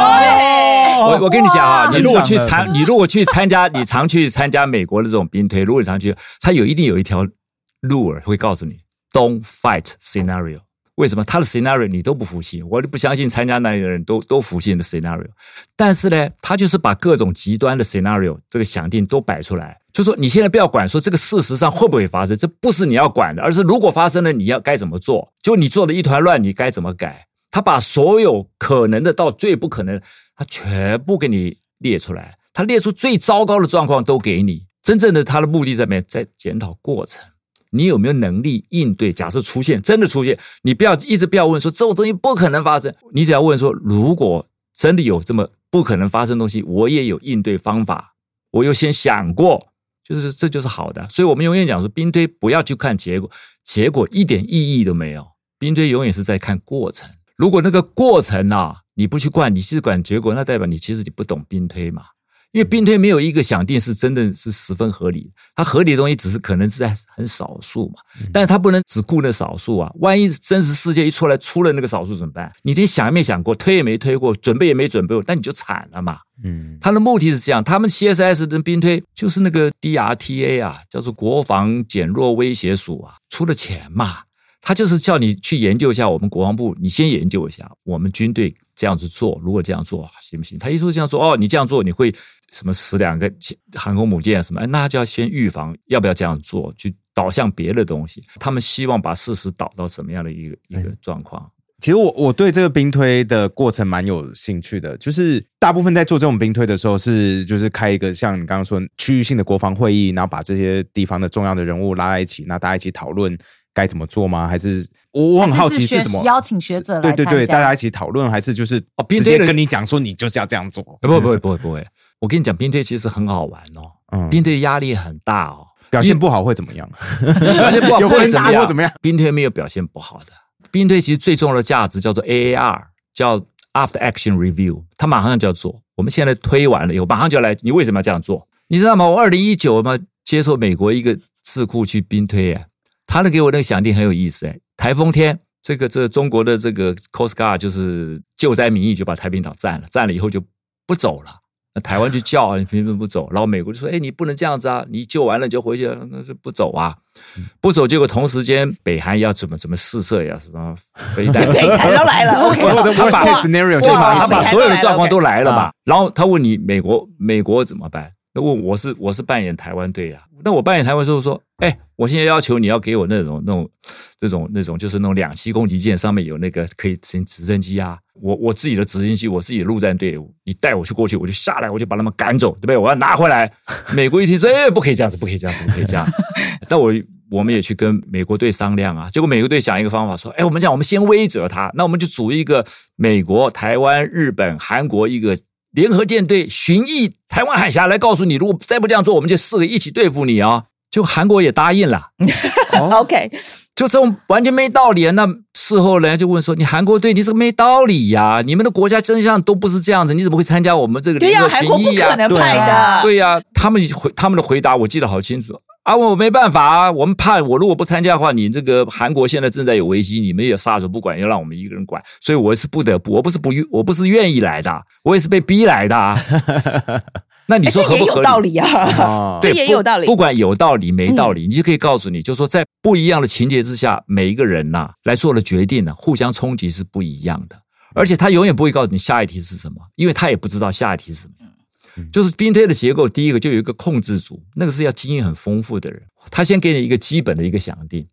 我我跟你讲啊，你如果去参，你如果去参加，你常去参加美国的这种兵推，如果你常去，他有一定有一条路儿会告诉你 “Don't fight scenario”。为什么他的 scenario 你都不服气？我就不相信参加那里的人都都服气你的 scenario。但是呢，他就是把各种极端的 scenario 这个想定都摆出来，就说你现在不要管说这个事实上会不会发生，这不是你要管的，而是如果发生了，你要该怎么做？就你做的一团乱，你该怎么改？他把所有可能的到最不可能，他全部给你列出来，他列出最糟糕的状况都给你。真正的他的目的在哪边？在检讨过程，你有没有能力应对？假设出现真的出现，你不要一直不要问说这种东西不可能发生，你只要问说，如果真的有这么不可能发生的东西，我也有应对方法，我又先想过，就是这就是好的。所以我们永远讲说，兵推不要去看结果，结果一点意义都没有。兵推永远是在看过程。如果那个过程啊，你不去管，你去管结果，那代表你其实你不懂兵推嘛。因为兵推没有一个想定是真的是十分合理，它合理的东西只是可能是在很少数嘛，但是它不能只顾那少数啊。万一真实世界一出来出了那个少数怎么办？你连想也没想过，推也没推过，准备也没准备过，那你就惨了嘛。嗯，他的目的是这样，他们 CSS 的兵推就是那个 DRTA 啊，叫做国防减弱威胁署啊，出了钱嘛，他就是叫你去研究一下我们国防部，你先研究一下我们军队这样子做，如果这样做行不行？他一说这样做，哦，你这样做你会什么死两个航空母舰什么？哎那就要先预防，要不要这样做，去导向别的东西。他们希望把事实导到什么样的一个一个状况？其实我我对这个兵推的过程蛮有兴趣的，就是大部分在做这种兵推的时候是就是开一个像你刚刚说区域性的国防会议，然后把这些地方的重要的人物拉在一起，那大家一起讨论该怎么做吗？还是我我很好奇是是怎么学邀请学者来对对对，大家一起讨论，还是就是直哦兵推跟你讲说你就是要这样做？哎不不会不会不会，我跟你讲，兵推其实很好玩哦，嗯兵推压力很大哦。表现不好会怎么样？表现不好会怎么样差或怎么样？兵推没有表现不好的，兵推其实最重要的价值叫做 AAR，叫 After Action Review，他马上就要做。我们现在推完了以后，马上就要来。你为什么要这样做？你知道吗？我二零一九嘛，接受美国一个智库去兵推，哎，他那给我那个响定很有意思，哎，台风天这个这中国的这个 Coast Guard 就是救灾民意就把太平岛占了，占了以后就不走了。那台湾就叫啊，你凭什么不走？然后美国就说：“哎，你不能这样子啊！你救完了就回去，那就不走啊，不走。”结果同时间北韩要怎么怎么试射呀？什么飞弹？北韩都来了，所有的 worst case scenario 先哇，他把把一起所有的状况都来了嘛啊。然后他问你美国美国怎么办？那问我是我是扮演台湾队啊。那我扮演台湾队我说，哎，我现在要求你要给我那种那种这种那种就是那种两栖攻击舰，上面有那个可以直直升机啊。我我自己的直升机，我自己的陆战队，你带我去过去，我就下来，我就把他们赶走，对不对？我要拿回来。美国一听说，哎，不可以这样子，不可以这样子，不可以这样。但我我们也去跟美国队商量啊，结果美国队想一个方法，说，哎，我们讲，我们先威慑他，那我们就组一个美国、台湾、日本、韩国一个联合舰队巡弋台湾海峡，来告诉你，如果再不这样做，我们就四个一起对付你啊。就韩国也答应了，OK，就这种完全没道理啊。那事后人家就问说，你韩国队你这个没道理呀、你们的国家真相都不是这样子，你怎么会参加我们这个联合巡韩国不弋呀、可能对啊。派的，对呀、他们回他们的回答我记得好清楚啊，我没办法啊，我们怕我如果不参加的话，你这个韩国现在正在有危机，你们也撒手不管，要让我们一个人管，所以我是不得不，我不是不愿，我不是愿意来的，我也是被逼来的啊。那你说合不合理？道理啊。对不也有道理嗯不管有道理没道理，你就可以告诉你，就说在不一样的情节之下，每一个人呐、来做的决定呢、互相冲击是不一样的，而且他永远不会告诉你下一题是什么，因为他也不知道下一题是什么。就是兵推的结构，第一个就有一个控制组，那个是要经验很丰富的人，他先给你一个基本的一个想定，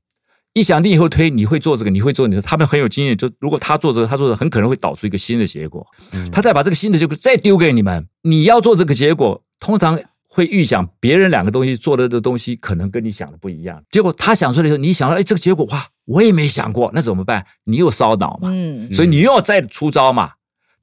一想定以后推，你会做这个，你会做你的，他们很有经验，就如果他做这个，他做这个很可能会导出一个新的结果，他再把这个新的结果再丢给你们，你要做这个结果，通常会预想别人两个东西做的的东西可能跟你想的不一样，结果他想出来的时候，你想到哎这个结果哇，我也没想过，那怎么办？你又烧脑嘛，嗯，所以你又要再出招嘛。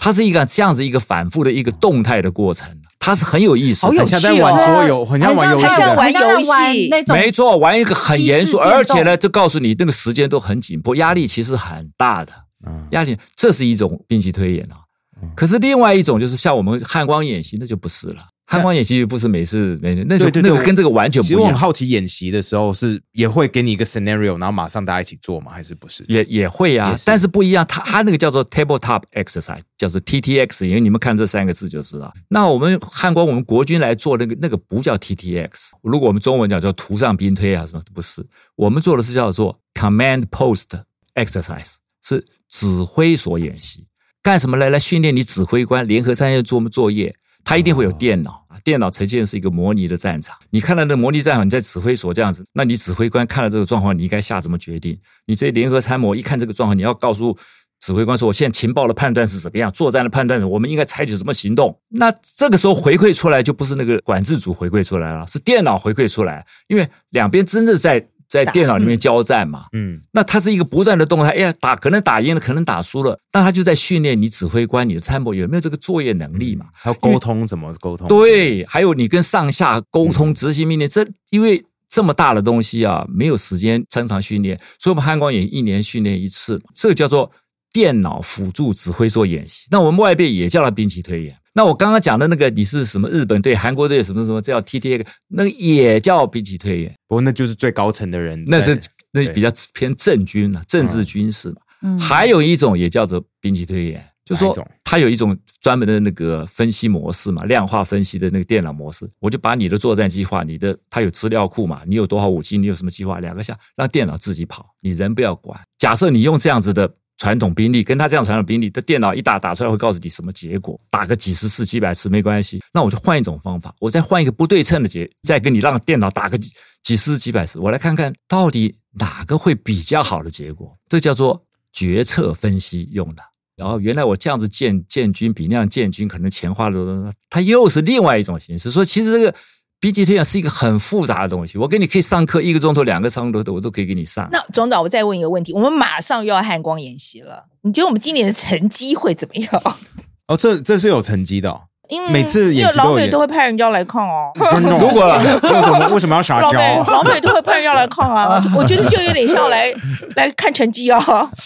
它是一个这样子一个反复的一个动态的过程，它是很有意思的，好有很像在玩桌游，很像玩游戏很像的。玩游戏那种没错，玩一个很严肃，而且呢，就告诉你那个时间都很紧迫，压力其实很大的。嗯压力，这是一种兵棋推演啊嗯。可是另外一种就是像我们汉光演习，那就不是了。汉光演习不是每次每那就那个跟这个完全其实我很不一样，好奇，演习的时候是也会给你一个 scenario，然后马上大家一起做吗？还是不是？也也会啊也，是但是不一样。它它那个叫做 tabletop exercise，叫做 TTX，因为你们看这三个字就知道。那我们汉光我们国军来做那个那个不叫 TTX，如果我们中文讲叫图上兵推啊什么不是，我们做的是叫做 command post exercise，是指挥所演习，干什么来来训练你指挥官联合参与做作业。它一定会有电脑啊，电脑呈现是一个模拟的战场。你看到那模拟战场，你在指挥所这样子，那你指挥官看了这个状况，你应该下什么决定？你这些联合参谋一看这个状况，你要告诉指挥官说，我现在情报的判断是怎么样，作战的判断是我们应该采取什么行动。那这个时候回馈出来就不是那个管制组回馈出来了，是电脑回馈出来，因为两边真的在在电脑里面交战嘛。嗯，那它是一个不断的动态，哎呀，打可能打赢了，可能打输了，但他就在训练你指挥官、你的参谋有没有这个作业能力嘛？还有沟通怎么沟通？对，还有你跟上下沟通、执行命令，这因为这么大的东西啊，没有时间正常训练，所以我们汉光也一年训练一次，这个叫做电脑辅助指挥做演习。那我们外边也叫它兵棋推演。那我刚刚讲的那个，你是什么日本队、韩国队什么什么，这叫 TTA，那个也叫兵棋推演，不过那就是最高层的人，那是那比较偏政军啊，政治军事嘛。嗯还有一种也叫做兵棋推演，就说它有一种专门的那个分析模式嘛，量化分析的那个电脑模式，我就把你的作战计划，你的它有资料库嘛，你有多少武器，你有什么计划，两个下让电脑自己跑，你人不要管。假设你用这样子的。传统兵力跟他这样传统兵力的电脑一打打出来会告诉你什么结果，打个几十次、几百次没关系。那我就换一种方法，我再换一个不对称的结，再跟你让电脑打个几几十、几百次，我来看看到底哪个会比较好的结果。这叫做决策分析用的。然后原来我这样子建建军比那样建军可能钱花的多，它又是另外一种形式。说其实这个 B G 推演是一个很复杂的东西。我给你可以上课一个钟头、两个钟头的，我都可以给你上。那总长，我再问一个问题，我们马上又要汉光演习了，你觉得我们今年的成绩会怎么样？哦，这这是有成绩的哦，因为每次演因为老美都会派人要来看哦。真的哦。如果 为什么为什么要撒老美娇？老美都会派人要来看啊，我觉得就有点像来来看成绩啊。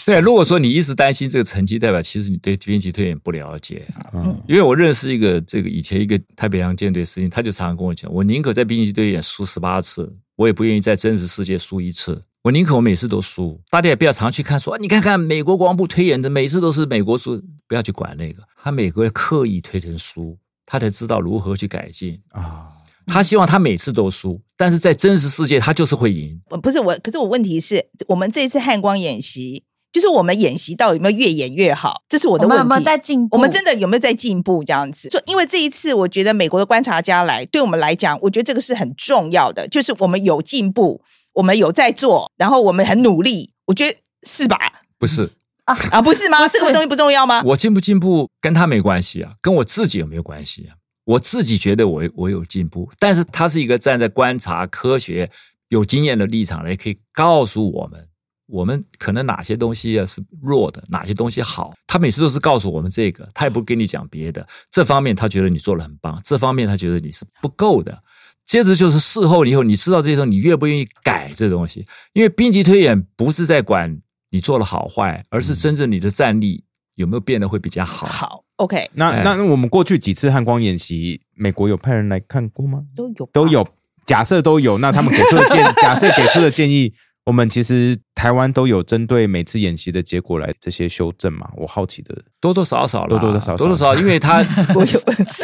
对，如果说你一直担心这个成绩，代表其实你对编辑推演不了解。嗯因为我认识一个这个以前一个太平洋舰队司令，他就常常跟我讲，我宁可在兵役队演输十八次，我也不愿意在真实世界输一次。我宁可我每次都输，大家也不要常去看说，你看看美国国防部推演的每次都是美国输，不要去管那个，他美国刻意推成输，他才知道如何去改进。啊，他希望他每次都输，但是在真实世界他就是会赢。呃不是我，可是我问题是我们这一次汉光演习，就是我们演习到底有没有越演越好？这是我的问题。我们有没有在进步？我们真的有没有在进步？这样子，就因为这一次，我觉得美国的观察家来，对我们来讲，我觉得这个是很重要的，就是我们有进步，我们有在做，然后我们很努力，我觉得是吧？不是啊啊，不是吗？是这个东西不重要吗？我进不进步跟他没关系啊，跟我自己有没有关系啊？我自己觉得我我有进步，但是他是一个站在观察科学有经验的立场来，可以告诉我们，我们可能哪些东西啊是弱的，哪些东西好。他每次都是告诉我们这个，他也不跟你讲别的。这方面他觉得你做的很棒，这方面他觉得你是不够的。接着就是事后以后，你知道这些时候，你愿不愿意改这东西？因为兵级推演不是在管你做了好坏，而是真正你的战力有没有变得会比较好。好，OK，那哎那我们过去几次汉光演习，美国有派人来看过吗？都有都有，假设都有，那他们给出的建，假设给出的建议，我们其实台湾都有针对每次演习的结果来这些修正嘛？我好奇的，多多少少啦多多少少多多少少，因为他 我有，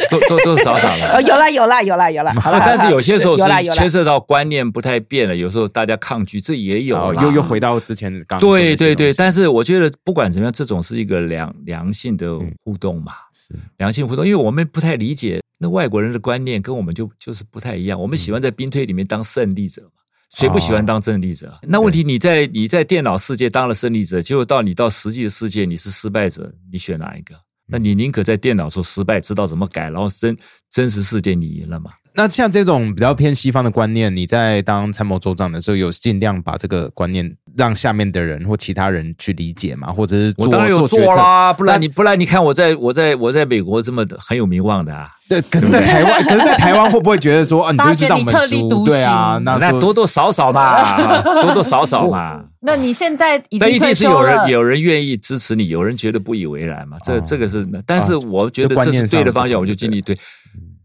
多多多少少了。呃，有啦有啦有啦有 啦，好啦但是有些时候是牵，涉到观念不太变了，有时候大家抗拒，这也有。哦又又回到之前的对对对，但是我觉得不管怎么样，这种是一个良良性的互动嘛，是良性互动，因为我们不太理解那外国人的观念跟我们就就是不太一样，我们喜欢在兵推里面当胜利者嘛。谁不喜欢当胜利者？那问题你在你在电脑世界当了胜利者，结果到你到实际的世界你是失败者，你选哪一个？那你宁可在电脑说失败，知道怎么改，然后真真实世界你赢了嘛？那像这种比较偏西方的观念，你在当参谋州长的时候，有尽量把这个观念让下面的人或其他人去理解吗？或者是做我当然有做啦，不然你不然你看我在我在我在美国这么很有名望的啊，对，可是，在台湾，可是，在台湾会不会觉得说，啊，你就是让我们你特立独输？对啊，那那多多少少嘛，多多少少嘛。那你现在已但一定经退是有人有人愿意支持你，有人觉得不以为然嘛。这哦这个是，但是我觉得这是对的方向，我就尽力对。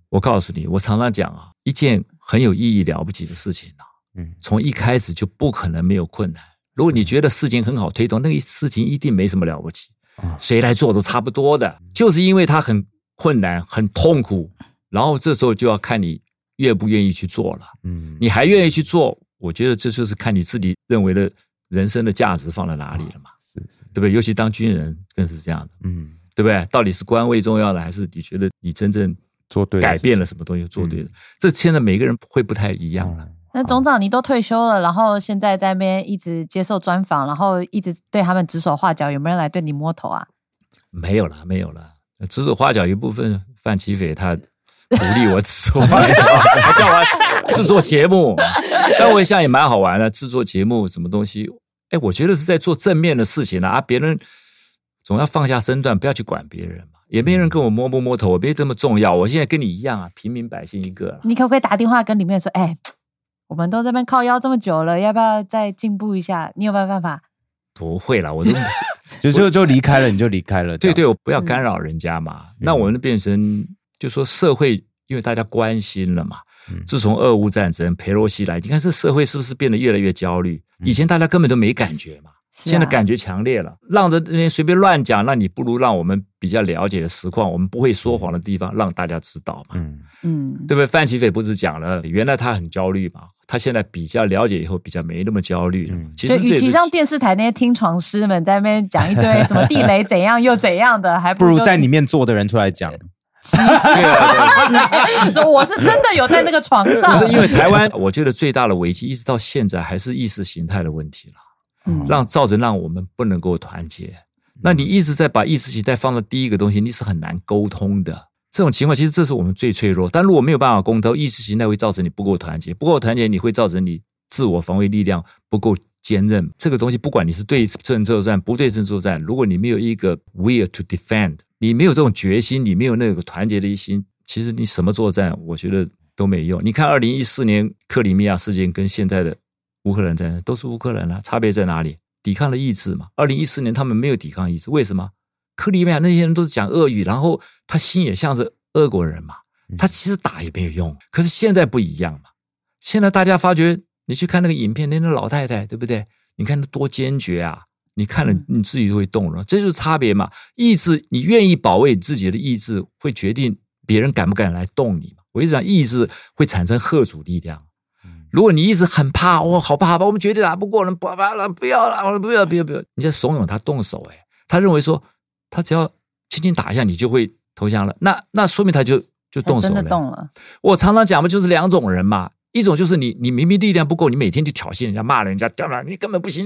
我告诉你，我常常讲啊，一件很有意义、了不起的事情啊，嗯从一开始就不可能没有困难。如果你觉得事情很好推动，那个事情一定没什么了不起哦，谁来做都差不多的。就是因为它很困难、很痛苦，然后这时候就要看你愿不愿意去做了。嗯，你还愿意去做，我觉得这就是看你自己认为的人生的价值放在哪里了嘛，是是，对不对？尤其当军人更是这样的，嗯，对不对？到底是官位重要的，还是你觉得你真正做对改变了什么东西，做对的？这现在每个人会不太一样了。那总长你都退休了，然后现在在那边一直接受专访，然后一直对他们指手画脚，有没有人来对你摸头啊？没有啦，没有啦。指手画脚一部分，范奇斐他鼓励我指手画脚，还叫我制作节目。但我想也蛮好玩的，制作节目什么东西？哎，我觉得是在做正面的事情啊。啊别人总要放下身段，不要去管别人嘛。也没人跟我摸不摸头，我别这么重要。我现在跟你一样啊，平民百姓一个啊。你可不可以打电话跟里面说，哎，我们都在那边靠腰这么久了，要不要再进步一下？你有没有办法？不会啦，我都不是。就就就离开了，你就离开了。对对，我不要干扰人家嘛。那我们变成就说社会，因为大家关心了嘛。嗯自从俄乌战争，佩洛西来，你看这社会是不是变得越来越焦虑？以前大家根本都没感觉嘛，现在感觉强烈了。让着那些随便乱讲，那你不如让我们比较了解的实况，我们不会说谎的地方，让大家知道嘛。嗯，嗯，对不对？范奇斐不是讲了，原来他很焦虑嘛，他现在比较了解以后，比较没那么焦虑了。嗯，其实与其让电视台那些听床师们在那边讲一堆什么地雷怎样又怎样的，还不如在里面坐的人出来讲。对啊对啊说我是真的有在那个床上，不是因为台湾，我觉得最大的危机一直到现在还是意识形态的问题了，嗯让造成让我们不能够团结。那你一直在把意识形态放到第一个东西，你是很难沟通的。这种情况其实这是我们最脆弱。但如果没有办法沟通，意识形态会造成你不够团结，不够团结你会造成你自我防卫力量不够坚韧。这个东西不管你是对称作战、不对称作战，如果你没有一个 will to defend，你没有这种决心，你没有那个团结的一心，其实你什么作战，我觉得都没用。你看，二零一四年克里米亚事件跟现在的乌克兰战争都是乌克兰啊，差别在哪里？抵抗的意志嘛。二零一四年他们没有抵抗意志，为什么？克里米亚那些人都是讲俄语，然后他心也像是俄国人嘛，他其实打也没有用。可是现在不一样嘛，现在大家发觉你去看那个影片，那那老太太，对不对？你看她多坚决啊！你看了你自己都会动了，这就是差别嘛。意志，你愿意保卫自己的意志，会决定别人敢不敢来动你嘛。我一直讲，意志会产生贺主力量。如果你一直很怕，哇，好怕，好怕，我们绝对打不过人，不不了，不要了，我不要，不要，不要，你在怂恿他动手，哎，他认为说，他只要轻轻打一下，你就会投降了，那那说明他就就动手了。动了，我常常讲不就是两种人嘛，一种就是你你明明力量不够，你每天就挑衅人家、骂人家，干嘛你根本不行。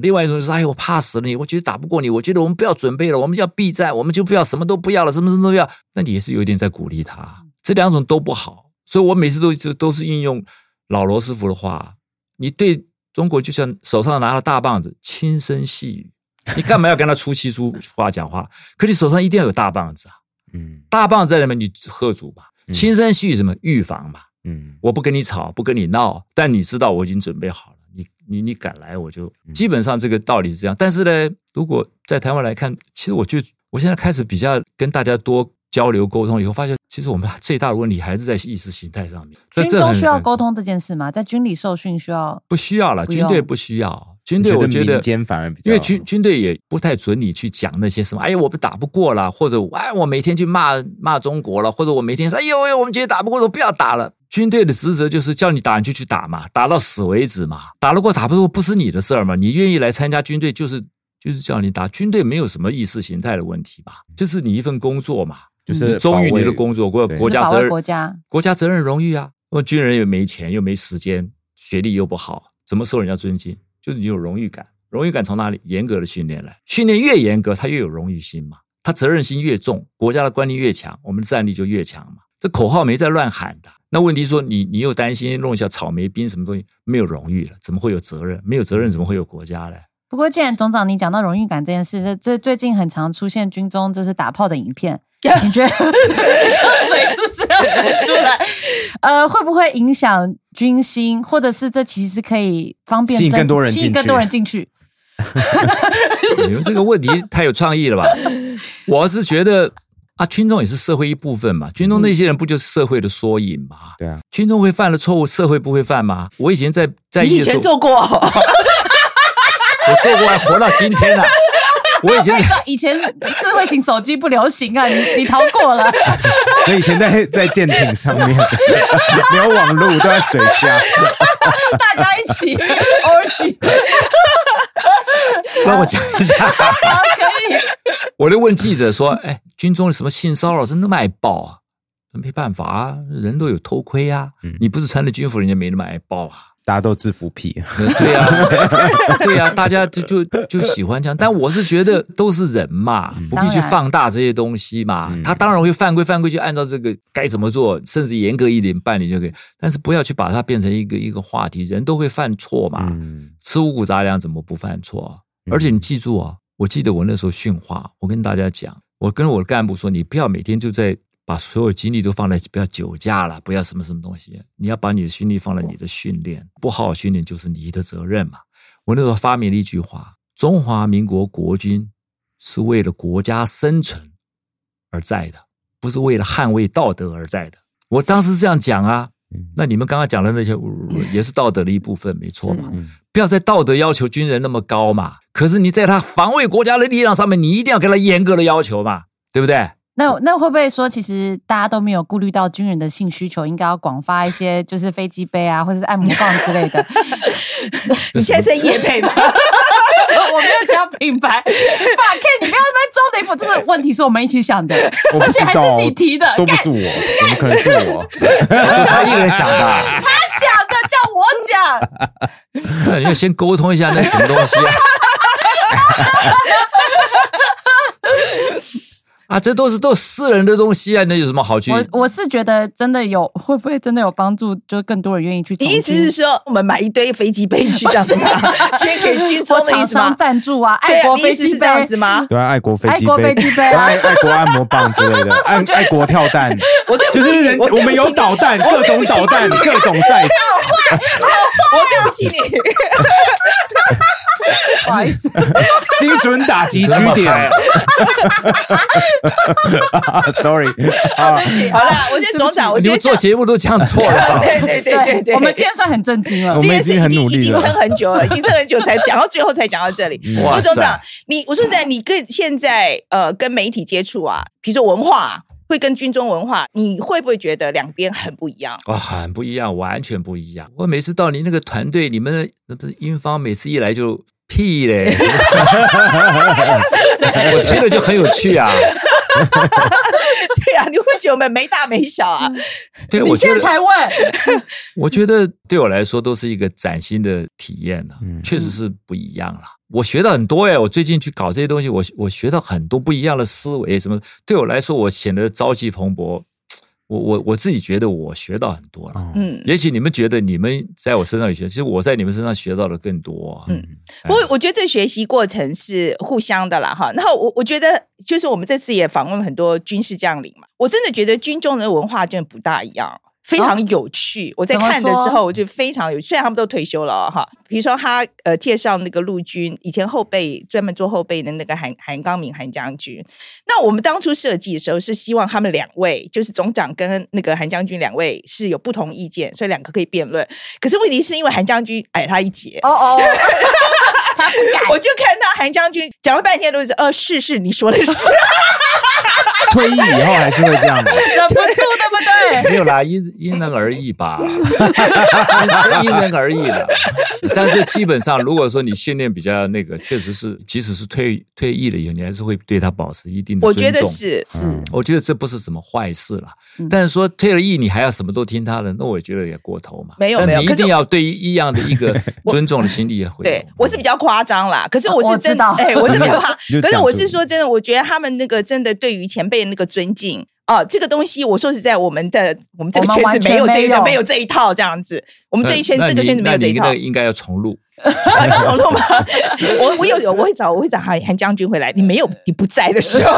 另外一种就是，哎，我怕死了你，我觉得打不过你，我觉得我们不要准备了，我们就要避战，我们就不要什么都不要了，什么什么都不要。那你也是有一点在鼓励他，这两种都不好。所以我每次都都都是运用老罗斯福的话，你对中国就像手上拿了大棒子，轻声细语，你干嘛要跟他出气出话讲话？可你手上一定要有大棒子啊，嗯大棒子在那边你喝阻嘛，轻声细语什么预防嘛。嗯我不跟你吵，不跟你闹，但你知道我已经准备好了。你你你敢来，我就基本上这个道理是这样。但是呢，如果在台湾来看，其实我就我现在开始比较跟大家多交流沟通以后，发现其实我们最大的问题还是在意识形态上面。这军中需要沟通这件事吗？在军里受训需要不需要了，军队不需要。军队我觉得民间反而比较因为军军队也不太准你去讲那些什么，哎呀，我们打不过了，或者哎，我每天去骂骂中国了，或者我每天说，哎呦哎呦，我们觉得打不过了，不要打了。军队的职责就是叫你打，你就去打嘛，打到死为止嘛。打得过打不过不是你的事儿嘛，你愿意来参加军队，就是就是叫你打。军队没有什么意识形态的问题吧，就是你一份工作嘛，就是忠于你的工作，国国家责任国家，国家责任荣誉啊。那军人又没钱，又没时间，学历又不好，怎么受人家尊敬？就是你有荣誉感，荣誉感从哪里？严格的训练来，训练越严格，他越有荣誉心嘛，他责任心越重，国家的官力越强，我们的战力就越强嘛。这口号没在乱喊的。那问题说你你又担心弄一下草莓兵什么东西，没有荣誉了，怎么会有责任？没有责任怎么会有国家嘞？不过，既然总长你讲到荣誉感这件事，这最最近很常出现军中就是打炮的影片，你觉得水是不是要流出来？呃，会不会影响军心，或者是这其实可以方便吸引更多人进去吸引更多人进去？你们这个问题太有创意了吧？我是觉得啊，军中也是社会一部分嘛，军中那些人不就是社会的缩影嘛？对啊，军中会犯了错误，社会不会犯吗？我以前在在你以前做过，我做过，还活到今天呢、我以前我跟你说以前智慧型手机不流行啊，你你逃过了。我以以前在在舰艇上面 没有网路，都在水下。大家一起 orgy，让我讲一下，好可以。我就问记者说：“哎，军中的什么性骚扰怎么那么爱报啊？”没办法啊，人都有偷窥啊。你不是穿的军服，人家没那么爱爆啊。大家都制服癖，呃对呀、对呀、大家就就就喜欢这样。但我是觉得都是人嘛，不必去放大这些东西嘛。嗯他当然会犯规，犯规就按照这个该怎么做，甚至严格一点办理就可以。但是不要去把它变成一个一个话题，人都会犯错嘛。嗯吃五谷杂粮怎么不犯错？而且你记住啊，我记得我那时候训话，我跟大家讲，我跟我的干部说，你不要每天就在把所有精力都放在不要酒驾了，不要什么什么东西，你要把你的心力放在你的训练，不好好训练就是你的责任嘛。我那时候发明了一句话：中华民国国军是为了国家生存而在的，不是为了捍卫道德而在的。我当时这样讲啊，那你们刚刚讲的那些也是道德的一部分，没错嘛。是不要在道德要求军人那么高嘛。可是你在他防卫国家的力量上面，你一定要给他严格的要求嘛，对不对？那那会不会说，其实大家都没有顾虑到军人的性需求，应该要广发一些就是飞机杯啊，或者是按摩棒之类的？你现在是在夜配吗？我没有讲品牌，法 K，你不要在那边装雷服，这是问题是我们一起想的，我不而且还，是你提的，都不是我，怎么可能是我？就他一个人想的，他想的，叫我讲。那你要先沟通一下那什么东西啊？啊，这都是都是私人的东西啊，那有什么好去？我我是觉得真的有，会不会真的有帮助？就更多人愿意去。你意思是说我们买一堆飞机杯去这样子吗？捐给军中或厂的意思吗商？赞助啊，爱国飞机杯这样子吗？对啊，爱国飞机爱国飞机杯啊爱爱国按摩棒之类的，爱爱国跳蛋，我对就是人，我们有起导弹，各种导弹，各种 size。我对不起你。不好意思，精准打击据点。Sorry，啊，好了，我觉得总长，我觉得做节目都这样做的吧？对对对对对，我们今天算很震惊了我。们已经这件事已经很努力已经撑很久了，已经撑很久才讲到最后才讲到这里。哇吴总长，你我说实在，你跟现在呃跟媒体接触啊，比如说文化啊，会跟军中文化，你会不会觉得两边很不一样？哇，很不一样，完全不一样。我每次到你那个团队，你们的那不是英方每次一来就屁嘞，我听了就很有趣啊。对啊，你会觉得我们没大没小啊？对，你我现在才问，我觉得对我来说都是一个崭新的体验呢、嗯确实是不一样了。我学到很多哎，我最近去搞这些东西，我我学到很多不一样的思维，什么对我来说，我显得朝气蓬勃。我我我自己觉得我学到很多了。哦嗯，也许你们觉得你们在我身上有学，其实我在你们身上学到的更多、啊。嗯哎，我我觉得这学习过程是互相的啦，哈。然后我我觉得，就是我们这次也访问了很多军事将领嘛，我真的觉得军中的文化真的不大一样。非常有趣，我在看的时候，我就非常有趣。虽然他们都退休了哦哈，比如说他呃介绍那个陆军以前后备专门做后备的那个韩韩刚明韩将军，那我们当初设计的时候是希望他们两位，就是总长跟那个韩将军两位是有不同意见，所以两个可以辩论。可是问题是因为韩将军矮他一截，哦哦，他不改，我就看到韩将军讲了半天都是呃是是你说的是，退役以后还是会这样的。忍不住，对不对？没有啦，因因人而异吧，因人而异的。但是基本上，如果说你训练比较那个，确实是，即使是退退役了以后，你还是会对他保持一定的我尊重。觉得是是我觉得这不是什么坏事啦。嗯但是说退了役，你还要什么都听他的，那我觉得也过头嘛。没有但你一没有可是定要对于一样的一个尊重的心理也会有。对我是比较夸张啦，可是我我是真哎，我是比较可是我是说真的，我觉得他们那个真的对于前辈那个尊敬。哦，这个东西我说实在，我们的我们这个圈子没有这个没有没有这一套这样子，我们那这一圈这个圈子没有这一套。应该要重录。重录吗？我我有有我会找我会找韩韩将军回来，你没有你不在的时候，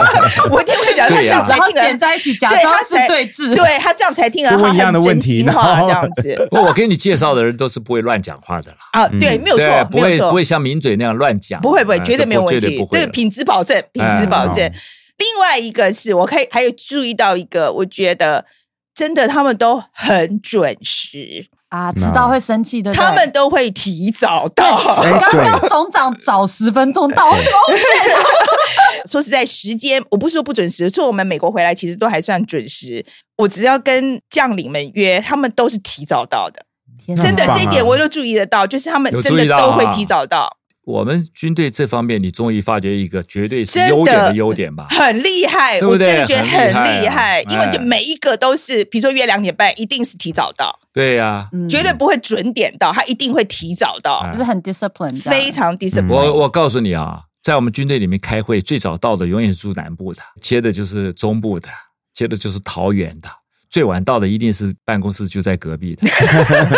我一定会讲他这样子然后剪在一起，假装是对他才对峙。对他这样才听得就问一样的问题然这样子不过我给你介绍的人都是不会乱讲话的啦。啊，对，没有对，错，不会没有错，不会像名嘴那样乱讲，不会不会，哎绝对没有问题这个品质保证，品质保证哎。另外一个是我可以还有注意到一个，我觉得真的他们都很准时，啊，迟到会生气的。他们都会提早到。哎刚刚总长早十分钟到，我这个 O 说实在，时间我不是说不准时，说我们美国回来其实都还算准时。我只要跟将领们约，他们都是提早到的。真的这一点我都注意得到，就是他们真的都会啊提早到，我们军队这方面，你终于发觉一个绝对是优点的优点吧？很厉害。对不对我真的觉得很厉害因为就哎每一个都是，比如说约两点半，一定是提早到。对呀、嗯绝对不会准点到，他一定会提早到，哎就是很 disciplined，非常 disciplined。我我告诉你啊，在我们军队里面开会，最早到的永远是住南部的，接的就是中部的，接的就是桃园的，最晚到的一定是办公室就在隔壁的。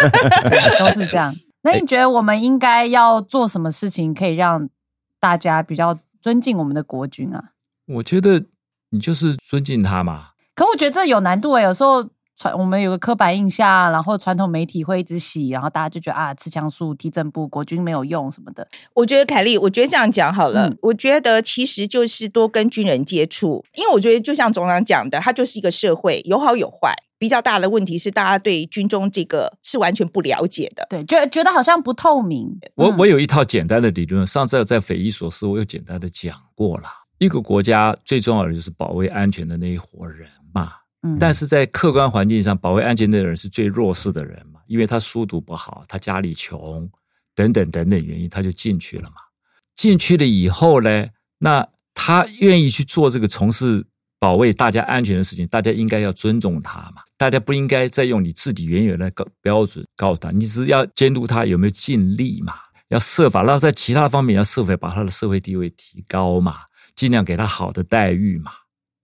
都是这样。那你觉得我们应该要做什么事情，可以让大家比较尊敬我们的国军啊？我觉得你就是尊敬他嘛。可我觉得这有难度诶，有时候传我们有个刻板印象，然后传统媒体会一直洗，然后大家就觉得啊，吃枪术、踢正步、国军没有用什么的。我觉得凯莉，我觉得这样讲好了。嗯我觉得其实就是多跟军人接触，因为我觉得就像总长讲的，他就是一个社会，有好有坏。比较大的问题是，大家对军中这个是完全不了解的。对，觉觉得好像不透明。嗯我我有一套简单的理论，上次在匪夷所思，我有简单的讲过了。一个国家最重要的就是保卫安全的那一伙人嘛。嗯但是在客观环境上，保卫安全的人是最弱势的人嘛，因为他书读不好，他家里穷，等等等等原因，他就进去了嘛。进去了以后呢，那他愿意去做这个从事保卫大家安全的事情，大家应该要尊重他嘛。大家不应该再用你自己原有的标标准告诉他，你只是要监督他有没有尽力嘛，要设法，然后在其他方面要设法把他的社会地位提高嘛，尽量给他好的待遇嘛。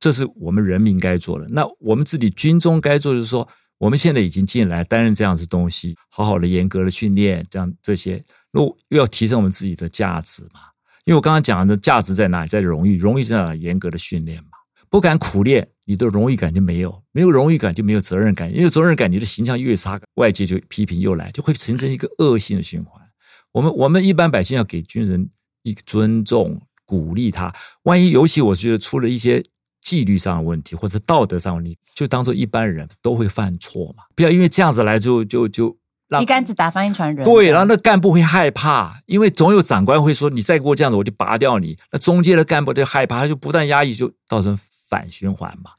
这是我们人民该做的。那我们自己军中该做的就是说，我们现在已经进来担任这样子东西，好好的严格的训练，这样这些，又又要提升我们自己的价值嘛。因为我刚刚讲的价值在哪里？在荣誉，荣誉在哪里？严格的训练嘛。不敢苦练，你的荣誉感就没有，没有荣誉感就没有责任感，因为责任感，你的形象越差，外界就批评又来，就会形成一个恶性的循环。我们我们一般百姓要给军人一个尊重，鼓励他。万一尤其我觉得出了一些纪律上的问题或者道德上的问题，就当做一般人都会犯错嘛，不要因为这样子来就就就让一竿子打翻一船人。对，然后那干部会害怕，因为总有长官会说你再给我这样子，我就拔掉你。那中间的干部就害怕，他就不断压抑，就造成反循环嘛。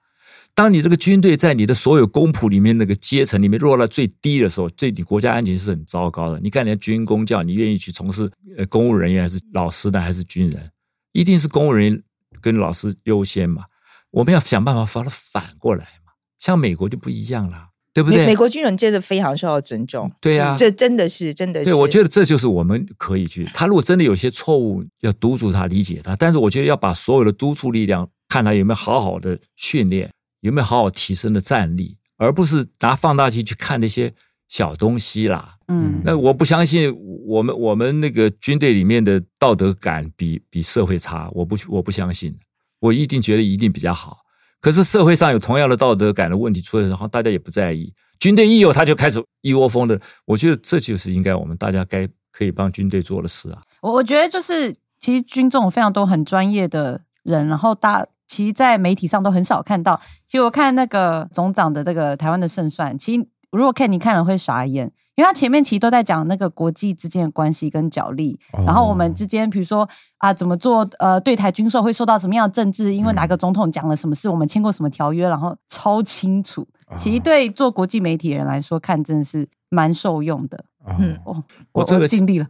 当你这个军队在你的所有公仆里面那个阶层里面落到最低的时候，对你国家安全是很糟糕的。你看，连军工教，你愿意去从事呃公务人员还是老师呢，还是军人？一定是公务人员跟老师优先嘛。我们要想办法把它反过来嘛。像美国就不一样了，对不对？美美国军人真的非常受到尊重，对呀、这真的是真的是。对，我觉得这就是我们可以去。他如果真的有些错误，要督促他、理解他。但是我觉得要把所有的督促力量，看他有没有好好的训练，有没有好好提升的战力，而不是拿放大镜去看那些小东西啦。嗯，那我不相信我们我们那个军队里面的道德感比比社会差，我不我不相信，我一定觉得一定比较好。可是社会上有同样的道德感的问题出来，然后大家也不在意。军队一有，他就开始一窝蜂的。我觉得这就是应该我们大家该可以帮军队做的事啊。我我觉得就是，其实军中有非常多很专业的人，然后大其实，在媒体上都很少看到。其实我看那个总长的这个台湾的胜算，其实如果看你看了会傻眼，因为他前面其实都在讲那个国际之间的关系跟角力，然后我们之间比如说啊怎么做呃对台军售会受到什么样的政治，因为哪个总统讲了什么事，我们签过什么条约，然后超清楚。其实对做国际媒体人来说，看真的是蛮受用的。嗯，哦，我这个尽力了，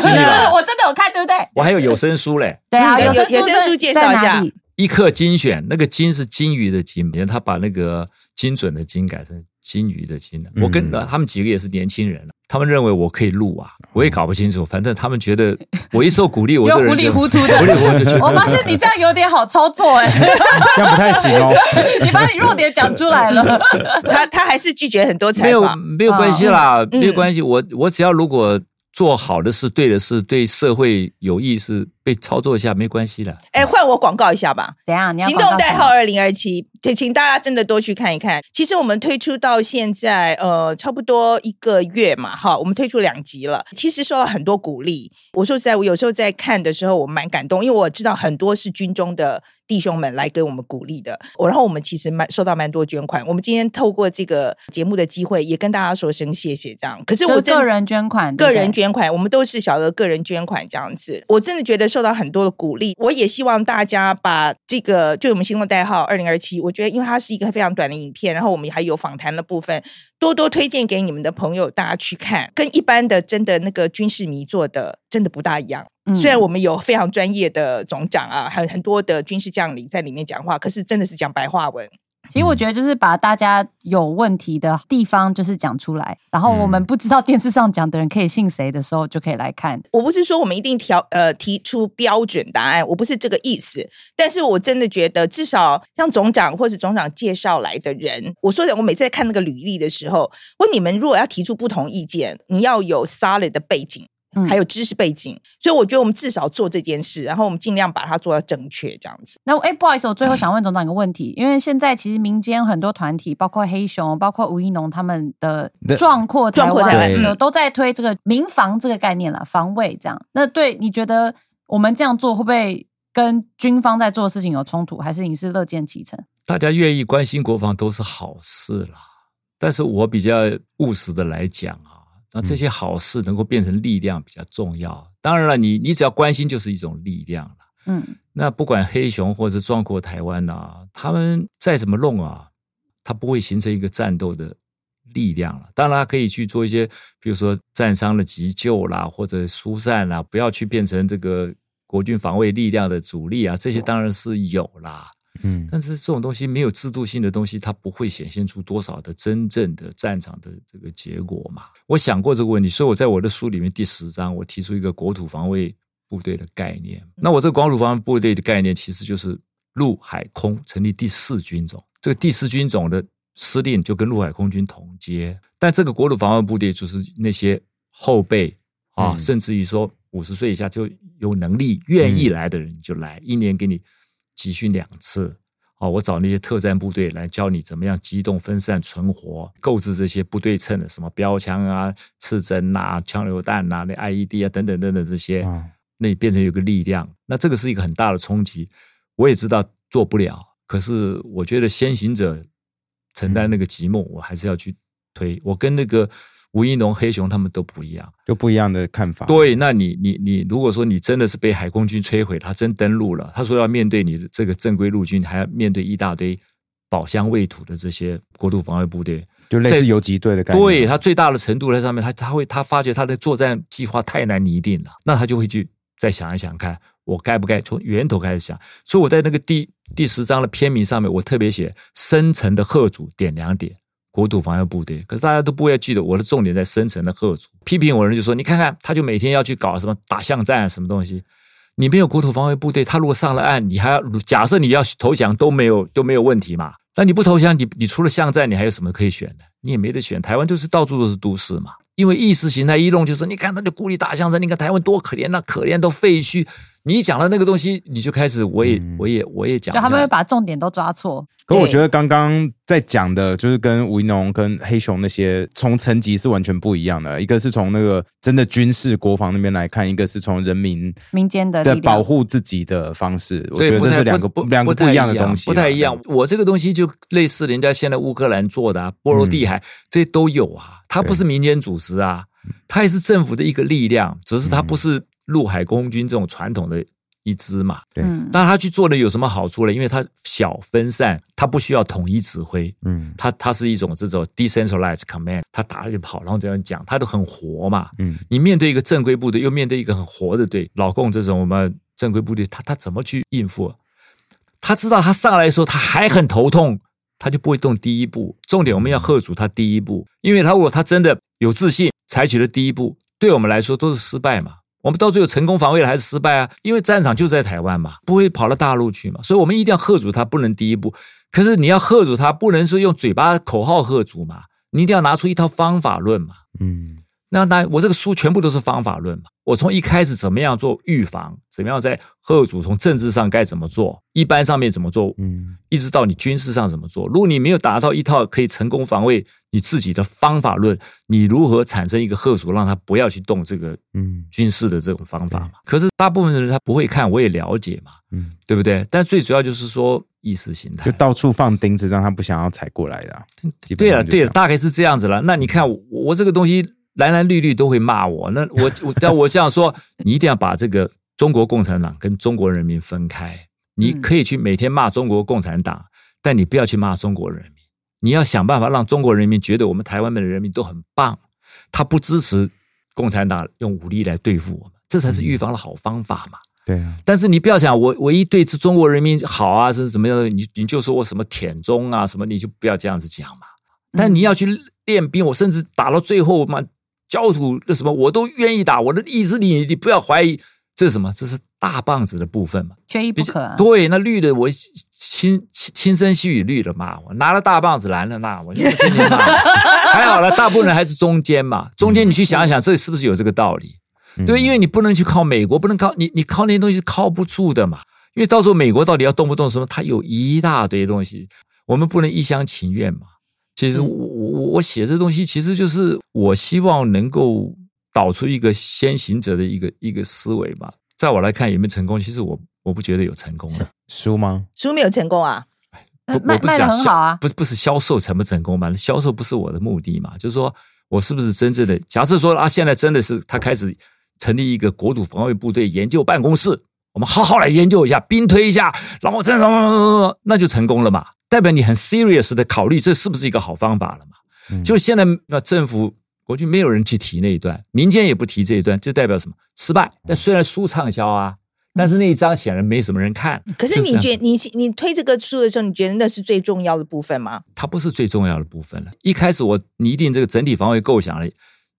尽力了 我真的有看，对不对？我还有有声书嘞，对啊，有声书介绍一下一刻精选，那个精是金鱼的金，因为他把那个精准的精改成金鱼的金了。我跟嗯他们几个也是年轻人他们认为我可以录啊，我也搞不清楚，反正他们觉得 我一受鼓励，我就又糊里糊涂的糊里糊涂就去。我发现你这样有点好操作哎、这样不太行哦。你把你弱点讲出来了。他他还是拒绝很多没有采访。没有关系啦，嗯没有关系。我我只要如果做好的事、对的事、对社会有益是被操作一下没关系的。哎，换我广告一下吧。怎样？你要行动代号二零二七，请请大家真的多去看一看。其实我们推出到现在，呃，差不多一个月嘛，哈，我们推出两集了。其实受到很多鼓励。我说实在，我有时候在看的时候，我蛮感动，因为我知道很多是军中的弟兄们来给我们鼓励的。我然后我们其实蛮收到蛮多捐款。我们今天透过这个节目的机会，也跟大家说声谢谢。这样，可是我个人捐款，个人捐款，我们都是小额个人捐款这样子。我真的觉得受到很多的鼓励，我也希望大家把这个就我们星空代号二零二七，我觉得因为它是一个非常短的影片，然后我们还有访谈的部分，多多推荐给你们的朋友，大家去看，跟一般的真的那个军事迷做的真的不大一样。嗯虽然我们有非常专业的总长啊，还有很多的军事将领在里面讲话，可是真的是讲白话文。其实我觉得就是把大家有问题的地方就是讲出来，然后我嗯们不知道电视上讲的人可以信谁的时候，就可以来看。我不是说我们一定调呃提出标准答案，我不是这个意思。但是我真的觉得，至少像总长或是总长介绍来的人，我说的，我每次在看那个履历的时候，我你们如果要提出不同意见，你要有 solid 的背景。嗯还有知识背景，所以我觉得我们至少做这件事，然后我们尽量把它做到正确，这样子。那哎，不好意思，我最后想问总长一个问题，因为现在其实民间很多团体，包括黑熊、包括吴一农他们的的壮阔台壮阔台湾有都在推这个民防这个概念了，防卫这样。那对你觉得我们这样做会不会跟军方在做的事情有冲突，还是你是乐见其成？大家愿意关心国防都是好事啦。但是我比较务实的来讲啊，那这些好事能够变成力量比较重要。当然了，你你只要关心就是一种力量了。嗯那不管黑熊或者壮阔台湾啊，他们再怎么弄啊，它不会形成一个战斗的力量了。当然，它可以去做一些，比如说战伤的急救啦，或者疏散啦，不要去变成这个国军防卫力量的主力啊，这些当然是有啦。嗯但是这种东西没有制度性的东西，它不会显现出多少的真正的战场的这个结果嘛。我想过这个问题，所以我在我的书里面第十章，我提出一个国土防卫部队的概念。那我这个国土防卫部队的概念，其实就是陆海空成立第四军种。这个第四军种的司令就跟陆海空军同阶，但这个国土防卫部队就是那些后辈啊，嗯甚至于说五十岁以下就有能力愿意来的人你就来，一年给你集训两次哦，我找那些特战部队来教你怎么样机动、分散、存活，购置这些不对称的什么标枪啊、刺针呐、枪榴弹呐、那 IED 啊等等等等这些，啊那你变成有个力量，那这个是一个很大的冲击。我也知道做不了，可是我觉得先行者承担那个寂寞，我还是要去推。我跟那个吴一农、黑熊他们都不一样。就不一样的看法。对，那你你你，如果说你真的是被海空军摧毁，他真登陆了，他说要面对你的这个正规陆军，还要面对一大堆保乡卫土的这些国土防卫部队，就类似游击队的感觉。对他最大的程度在上面，他他会他发觉他的作战计划太难拟定了，那他就会去再想一想看，我该不该从源头开始想。所以我在那个第第十章的篇名上面，我特别写深层的贺主点两点。国土防卫部队，可是大家都不会记得我的重点在深层的贺族。批评我人就说：“你看看，他就每天要去搞什么打巷战啊，什么东西。你没有国土防卫部队，他如果上了岸，你还要假设你要投降都没有都没有问题嘛？那你不投降，你你除了巷战，你还有什么可以选的？你也没得选。台湾就是到处都是都市嘛，因为意识形态一弄就是，你看他就故意打巷战，你看台湾多可怜呐、可怜都废墟。你一讲了那个东西，你就开始我也、嗯我也我也讲，就他们会把重点都抓错。可我觉得刚刚在讲的，就是跟吴一农、跟黑熊那些从层级是完全不一样的。一个是从那个真的军事国防那边来看，一个是从人民民间的保护自己的方式。我，觉得这是两个不两个不一样的东西，不太一样。我这个东西就类似人家现在乌克兰做的、啊，波罗的海、这都有啊。它不是民间组织啊，它也是政府的一个力量，只是它不是陆海空军这种传统的一支嘛。对嗯，但他去做的有什么好处呢？因为它小分散，它不需要统一指挥，嗯它它是一种这种 decentralized command，他打了就跑，然后这样讲，他都很活嘛。嗯你面对一个正规部队，又面对一个很活的队，老共这种我们正规部队，他他怎么去应付？他知道他上来的时候他还很头痛，他就不会动第一步。重点我们要喝阻他第一步，因为他如果他真的有自信，采取了第一步，对我们来说都是失败嘛。我们到最后成功防卫了还是失败啊？因为战场就在台湾嘛，不会跑到大陆去嘛，所以我们一定要喝阻他，不能第一步。可是你要喝阻他，不能说用嘴巴口号喝阻嘛，你一定要拿出一套方法论嘛。嗯那那我这个书全部都是方法论嘛，我从一开始怎么样做预防，怎么样在贺主从政治上该怎么做，一般上面怎么做，嗯一直到你军事上怎么做。如果你没有达到一套可以成功防卫你自己的方法论，你如何产生一个贺主，让他不要去动这个嗯军事的这种方法嘛？可是大部分的人他不会看，我也了解嘛，嗯，对不对？但最主要就是说意识形态就。到处放钉子，让他不想要踩过来的啊。对了，对了，大概是这样子了。那你看我我这个东西蓝蓝绿绿都会骂我，那我我但我这样说，你一定要把这个中国共产党跟中国人民分开。你可以去每天骂中国共产党，但你不要去骂中国人民。你要想办法让中国人民觉得我们台湾的人民都很棒，他不支持共产党用武力来对付我们，这才是预防的好方法嘛。对啊，但是你不要想我我一对中国人民好啊，是什么样的？你你就说我什么舔中啊什么，你就不要这样子讲嘛。但你要去练兵，我甚至打到最后嘛，焦土那什么我都愿意打。我的意志力你不要怀疑，这是什么？这是大棒子的部分嘛。缺一不可啊。对，那绿的我轻轻轻声细语绿的骂我，拿了大棒子蓝的骂我，就天天骂我。还好了，大部分人还是中间嘛。中间你去想一想，这是不是有这个道理？对，因为你不能去靠美国，不能靠你，你靠那些东西是靠不住的嘛。因为到时候美国到底要动不动什么，它有一大堆东西，我们不能一厢情愿嘛。其实我我我我写这东西，其实就是我希望能够导出一个先行者的一个一个思维嘛。在我来看有没有成功，其实我我不觉得有成功的。书吗？书没有成功啊，我不是卖卖的讲销很好啊。不是不是销售成不成功嘛？销售不是我的目的嘛？就是说我是不是真正的假设说啊，现在真的是他开始成立一个国土防卫部队研究办公室，我们好好来研究一下，兵推一下，然后这样那就成功了嘛？代表你很 serious 的考虑这是不是一个好方法了嘛？就现在那政府国军没有人去提那一段，民间也不提这一段，这代表什么？失败。但虽然书畅销啊，但是那一章显然没什么人看。可是你觉你你推这个书的时候，你觉得那是最重要的部分吗？它不是最重要的部分了。一开始我拟定这个整体防卫构想了，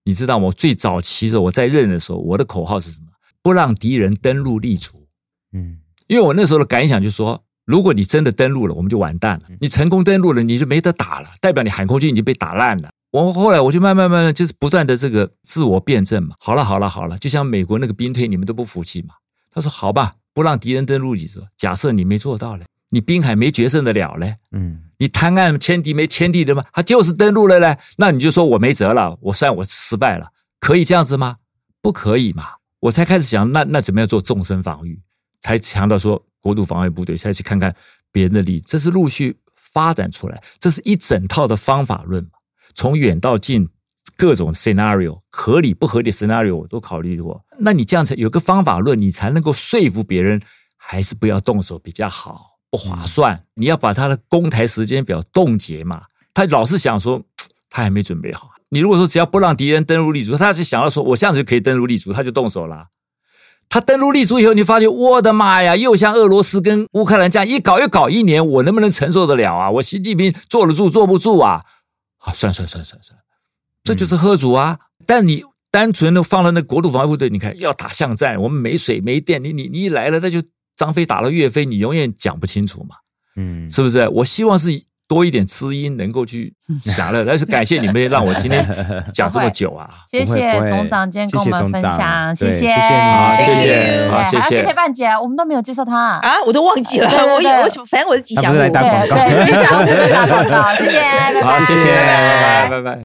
你知道吗？我最早期的时候我在任的时候，我的口号是什么？不让敌人登陆立足。嗯因为我那时候的感想就是说，如果你真的登陆了，我们就完蛋了。你成功登陆了，你就没得打了，代表你海空军已经被打烂了。我后来我就慢慢慢慢就是不断的这个自我辩证嘛。好了好了好了，就像美国那个兵推，你们都不服气嘛。他说好吧，不让敌人登陆几次，假设你没做到嘞，你滨海没决胜得了嘞？嗯，你滩岸签敌没签敌的吗？他就是登陆了嘞，那你就说我没辙了，我算我失败了，可以这样子吗？不可以嘛！我才开始想，那那怎么样做纵深防御？才强调说国土防卫部队，再去看看别人的例子，这是陆续发展出来，这是一整套的方法论嘛，从远到近。各种 scenario 合理不合理 scenario 我都考虑过，那你这样才有个方法论，你才能够说服别人，还是不要动手比较好，不划算。你要把他的攻台时间表冻结嘛，他老是想说 他还没准备好。你如果说只要不让敌人登陆立足，他是想要说我这样子就可以登陆立足，他就动手了。他登陆立足以后，你发现我的妈呀，又像俄罗斯跟乌克兰这样一搞又搞一年，我能不能承受得了啊？我习近平坐得住坐不住啊？啊，算算算算算。这就是喝主啊！但你单纯的放了那国土防卫部队，你看要打巷战，我们没水没电，你你你一来了，那就张飞打了岳飞，你永远讲不清楚嘛，嗯，是不是？我希望是多一点知音，能够去 享乐。但是感谢你们让我今天 讲这么久啊！谢谢总长今天跟我们分享，谢谢，谢谢你，谢谢，好，谢谢，谢谢范姐，我们都没有介绍她。啊，我都忘记了，我有我反正我是吉祥物，来打广告，吉祥物打广告，谢谢，拜拜，谢谢，拜拜，拜拜。